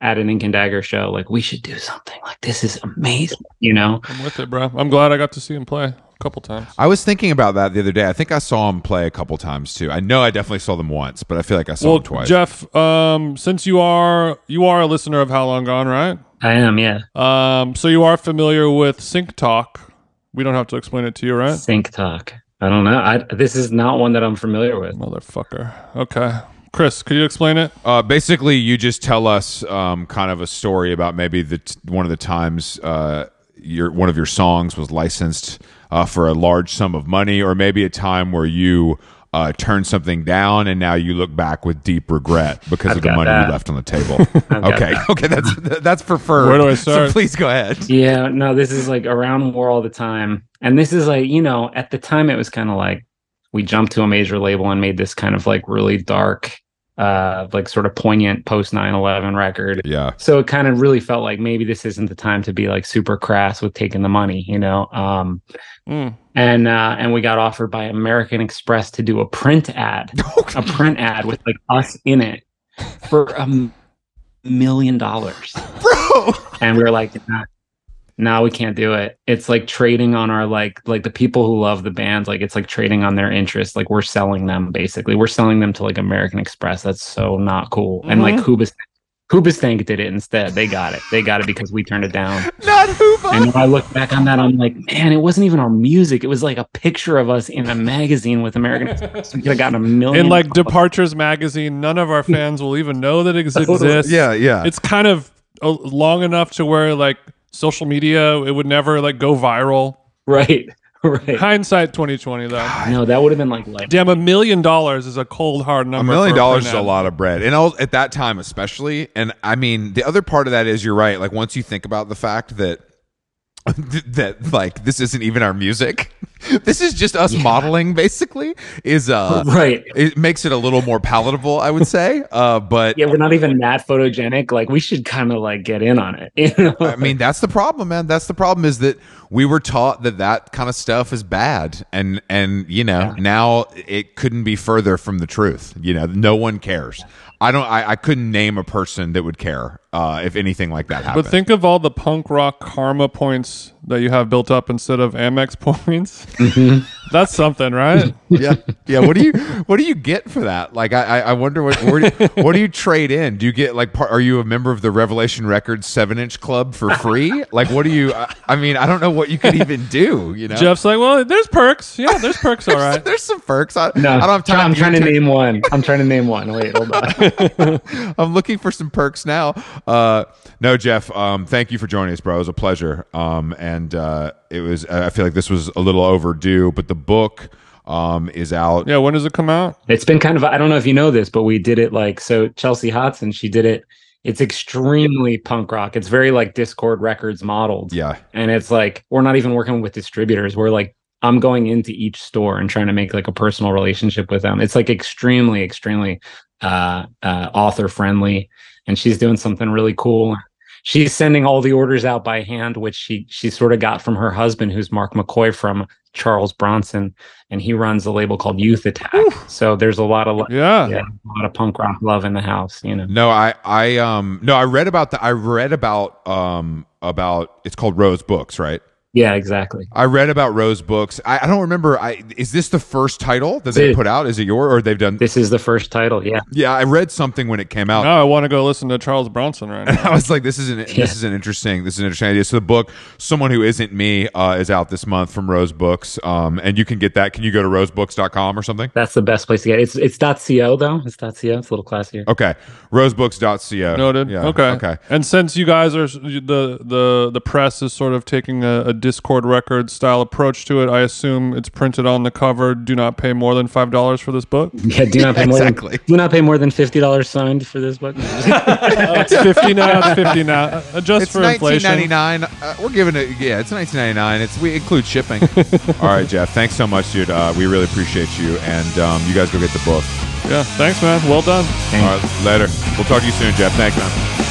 at an Ink and Dagger show. Like we should do something like this is amazing, you know? I'm with it, bro. I'm glad I got to see him play a couple times. I was thinking about that the other day. I think I saw him play a couple times too. I know I definitely saw them once, but I feel like I saw Well, them twice. Geoff, um, since you are you are a listener of How Long Gone, right? I am, yeah. Um, so you are familiar with Sync Talk. We don't have to explain it to you, right? Sync talk. I don't know. I this is not one that I'm familiar with. Motherfucker. Okay. Chris, could you explain it? Uh, basically, you just tell us um, kind of a story about maybe the t- one of the times uh, your one of your songs was licensed uh, for a large sum of money, or maybe a time where you uh, turned something down and now you look back with deep regret because I've of the money that. you left on the table. got okay, okay, that's that's preferred. Where do I So start? please go ahead. Yeah, no, this is like around war all the time. And this is like, you know, at the time it was kind of like we jumped to a major label and made this kind of like really dark, uh, like sort of poignant post 9 11 record. Yeah, So it kind of really felt like maybe this isn't the time to be like super crass with taking the money, you know? Um, Mm. and uh, and we got offered by American Express to do a print ad, a print ad with like us in it for a million dollars bro. and we were like nah, no we can't do it. It's like trading on our like like the people who love the band like it's like trading on their interest like we're selling them basically. We're selling them to like american express. That's so not cool. And like Hubas Hoobastank did it instead. They got it. They got it because we turned it down. Not Hooba. and when i look back on that i'm like man it wasn't even our music. It was like a picture of us in a magazine with american express. We could have gotten a million In like Departures magazine, none of our fans will even know that it exists. Yeah, yeah. It's kind of uh, long enough to where like social media it would never like go viral. right right. Hindsight 2020 though. No, that would have been like life. Damn, a million dollars is a cold hard number. A million for- dollars is a ad. lot of bread, and I'll, at that time especially. And I mean, the other part of that is you're right. Like once you think about the fact that that like this isn't even our music, this is just us modeling. Basically, is uh Right. It makes it a little more palatable, I would say. Uh, but Yeah, we're not even that photogenic. Like we should kind of like get in on it. You know? I mean, that's the problem, man. That's the problem is that we were taught that that kind of stuff is bad, and and you know now it couldn't be further from the truth. You know, no one cares. I don't. I, I couldn't name a person that would care uh, if anything like that happened. But think of all the punk rock karma points that you have built up instead of Amex points. Mm-hmm. That's something, right? yeah, yeah. What do you What do you get for that? Like, I I I wonder what where do you, what do you trade in? Do you get like? Part, are you a member of the Revelation Records seven inch club for free? Like, what do you? I, I mean, I don't know what you could even do. You know, Geoff's like, well, there's perks. Yeah, there's perks. All right. There's some perks. I, no, I don't have time. I'm trying to get into- name one. I'm trying to name one. Wait, hold on. I'm looking for some perks now. Uh, no, Geoff. Um, thank you for joining us, bro. It was a pleasure. Um, and uh, it was. I feel like this was a little overdue, but the book um, is out. Yeah, when does it come out? It's been kind of I don't know if you know this, but we did it like so Chelsea Hodson, she did it. It's extremely punk rock. It's very like Dischord Records modeled. Yeah, And it's like we're not even working with distributors. We're like I'm going into each store and trying to make like a personal relationship with them. It's like extremely, extremely uh, uh, author friendly, and she's doing something really cool. She's sending all the orders out by hand, which she she sort of got from her husband, who's Mark McCoy from Charles Bronson, and he runs a label called Youth Attack. So there's a lot of lo- Yeah. yeah, a lot of punk rock love in the house, you know. No, I, I, um, no, I read about the. I read about, um, about. It's called Rose Books, right? Yeah, exactly. I read about Rose Books. I, I don't remember. I is this the first title that they put out? Is it your or they've done? This is the first title. Yeah. Yeah, I read something when it came out. Now I want to go listen to Charles Bronson right now. I was like, this is an this is an interesting this is an interesting idea. So the book, someone who isn't me, uh, is out this month from Rose Books, um, and you can get that. Can you go to rosebooks.com or something? That's the best place to get it. It's it's .co though. It's .co. It's a little classier. Okay, rosebooks.co. Noted. Yeah. Okay. Okay. And since you guys are the the the press is sort of taking a, a Dischord record style approach to it, I assume it's printed on the cover. Do not pay more than five dollars for this book. Yeah, do not pay more exactly. than do not pay more than fifty dollars signed for this book. Oh, it's fifty now. It's fifty now. Adjust It's for nineteen inflation. ninety nine. Uh, we're giving it. Yeah, it's nineteen ninety nine. It's we include shipping. All right, Geoff. Thanks so much, dude. Uh, we really appreciate you, and um, you guys go get the book. Yeah. Thanks, man. Well done. All right, later. We'll talk to you soon, Geoff. Thanks, man.